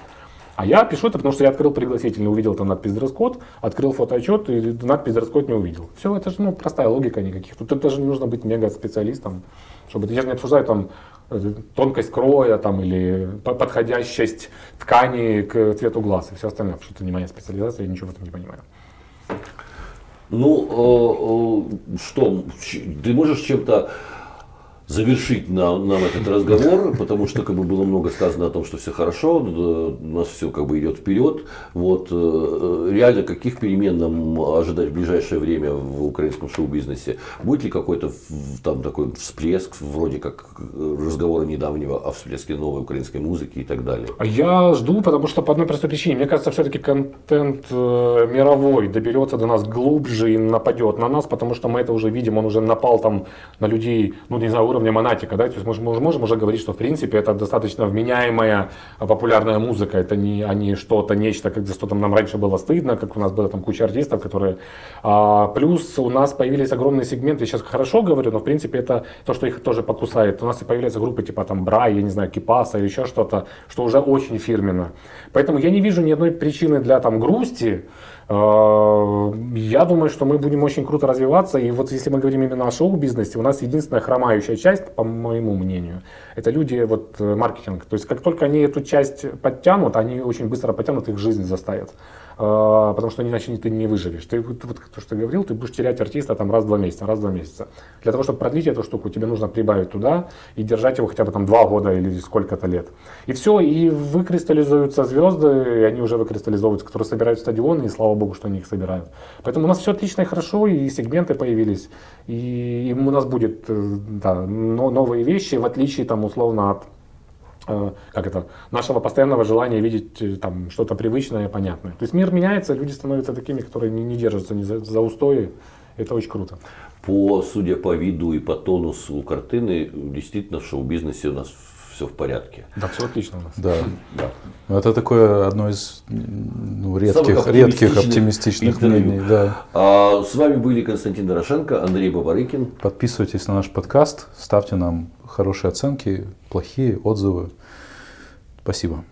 А я пишу это, потому что я открыл пригласительный, увидел там надпись дресс-код, открыл фотоотчет и надпись дресс-код не увидел. Все, это же ну, простая логика никаких. Тут даже не нужно быть мега-специалистом, чтобы... Я же не обсуждаю там э, тонкость кроя там, или по- подходящесть ткани к цвету глаз и все остальное. Потому что это не моя специализация, я ничего в этом не понимаю. Ну, э, э, что, ты можешь чем-то завершить на- нам этот разговор, потому что как бы было много сказано о том, что все хорошо, э, у нас все как бы идет вперед. Вот э, реально каких перемен нам ожидать в ближайшее время в украинском шоу-бизнесе? Будет ли какой-то там такой всплеск, вроде как э, разговора недавнего о всплеске новой украинской музыки и так далее? А Я жду, потому что по одной простой причине. Мне кажется, все-таки контент э, мировой доберется до нас глубже и нападет на нас, потому что мы это уже видим, он уже напал там на людей, ну не знаю, уровня монатика, да, то есть мы, же- можем уже говорить, что в принципе это достаточно вменяемая а, популярная музыка, это не, а не что-то, нечто, как что там нам раньше было стыдно, как у нас было там куча артистов, которые... а, плюс у нас появились огромные сегменты, я сейчас хорошо говорю, но в принципе это то, что их тоже покусает. У нас и появляются группы типа там Брай, я не знаю, Кипаса или еще что-то, что уже очень фирменно. Поэтому я не вижу ни одной причины для там грусти. Э, Я думаю, что мы будем очень круто развиваться. И вот если мы говорим именно о шоу-бизнесе, у нас единственная хромающая часть, по моему мнению, это люди, вот э, маркетинг. То есть как только они эту часть подтянут, они очень быстро подтянут, их жизнь заставят. Э, Потому что иначе ты не выживешь. Ты вот, то, что ты говорил, ты будешь терять артиста там раз в два месяца, раз в два месяца. Для того, чтобы продлить эту штуку, тебе нужно прибавить туда и держать его хотя бы там два года или сколько-то лет. И все, и выкристаллизуются звезды, и они уже выкристаллизовываются, которые собирают стадионы, и слава богу, что они их собирают. Поэтому у нас все отлично и хорошо, и сегменты появились, и, у нас будет э, да, но- новые вещи, в отличие там условно от как это, нашего постоянного желания видеть э, там что-то привычное и понятное. То есть мир меняется, люди становятся такими, которые не, не держатся ни за, за устои. Это очень круто. По, судя по виду и по тонусу картины, действительно в шоу-бизнесе у нас все в порядке. Да, все отлично у нас. да. Да. Ну, Это такое одно из ну, редких, Самых редких оптимистичных оптимистичных интервью. мнений. Да. А с вами были Константин Дорошенко, Андрей Бабарыкин. Подписывайтесь на наш подкаст, ставьте нам хорошие оценки, плохие отзывы. Спасибо.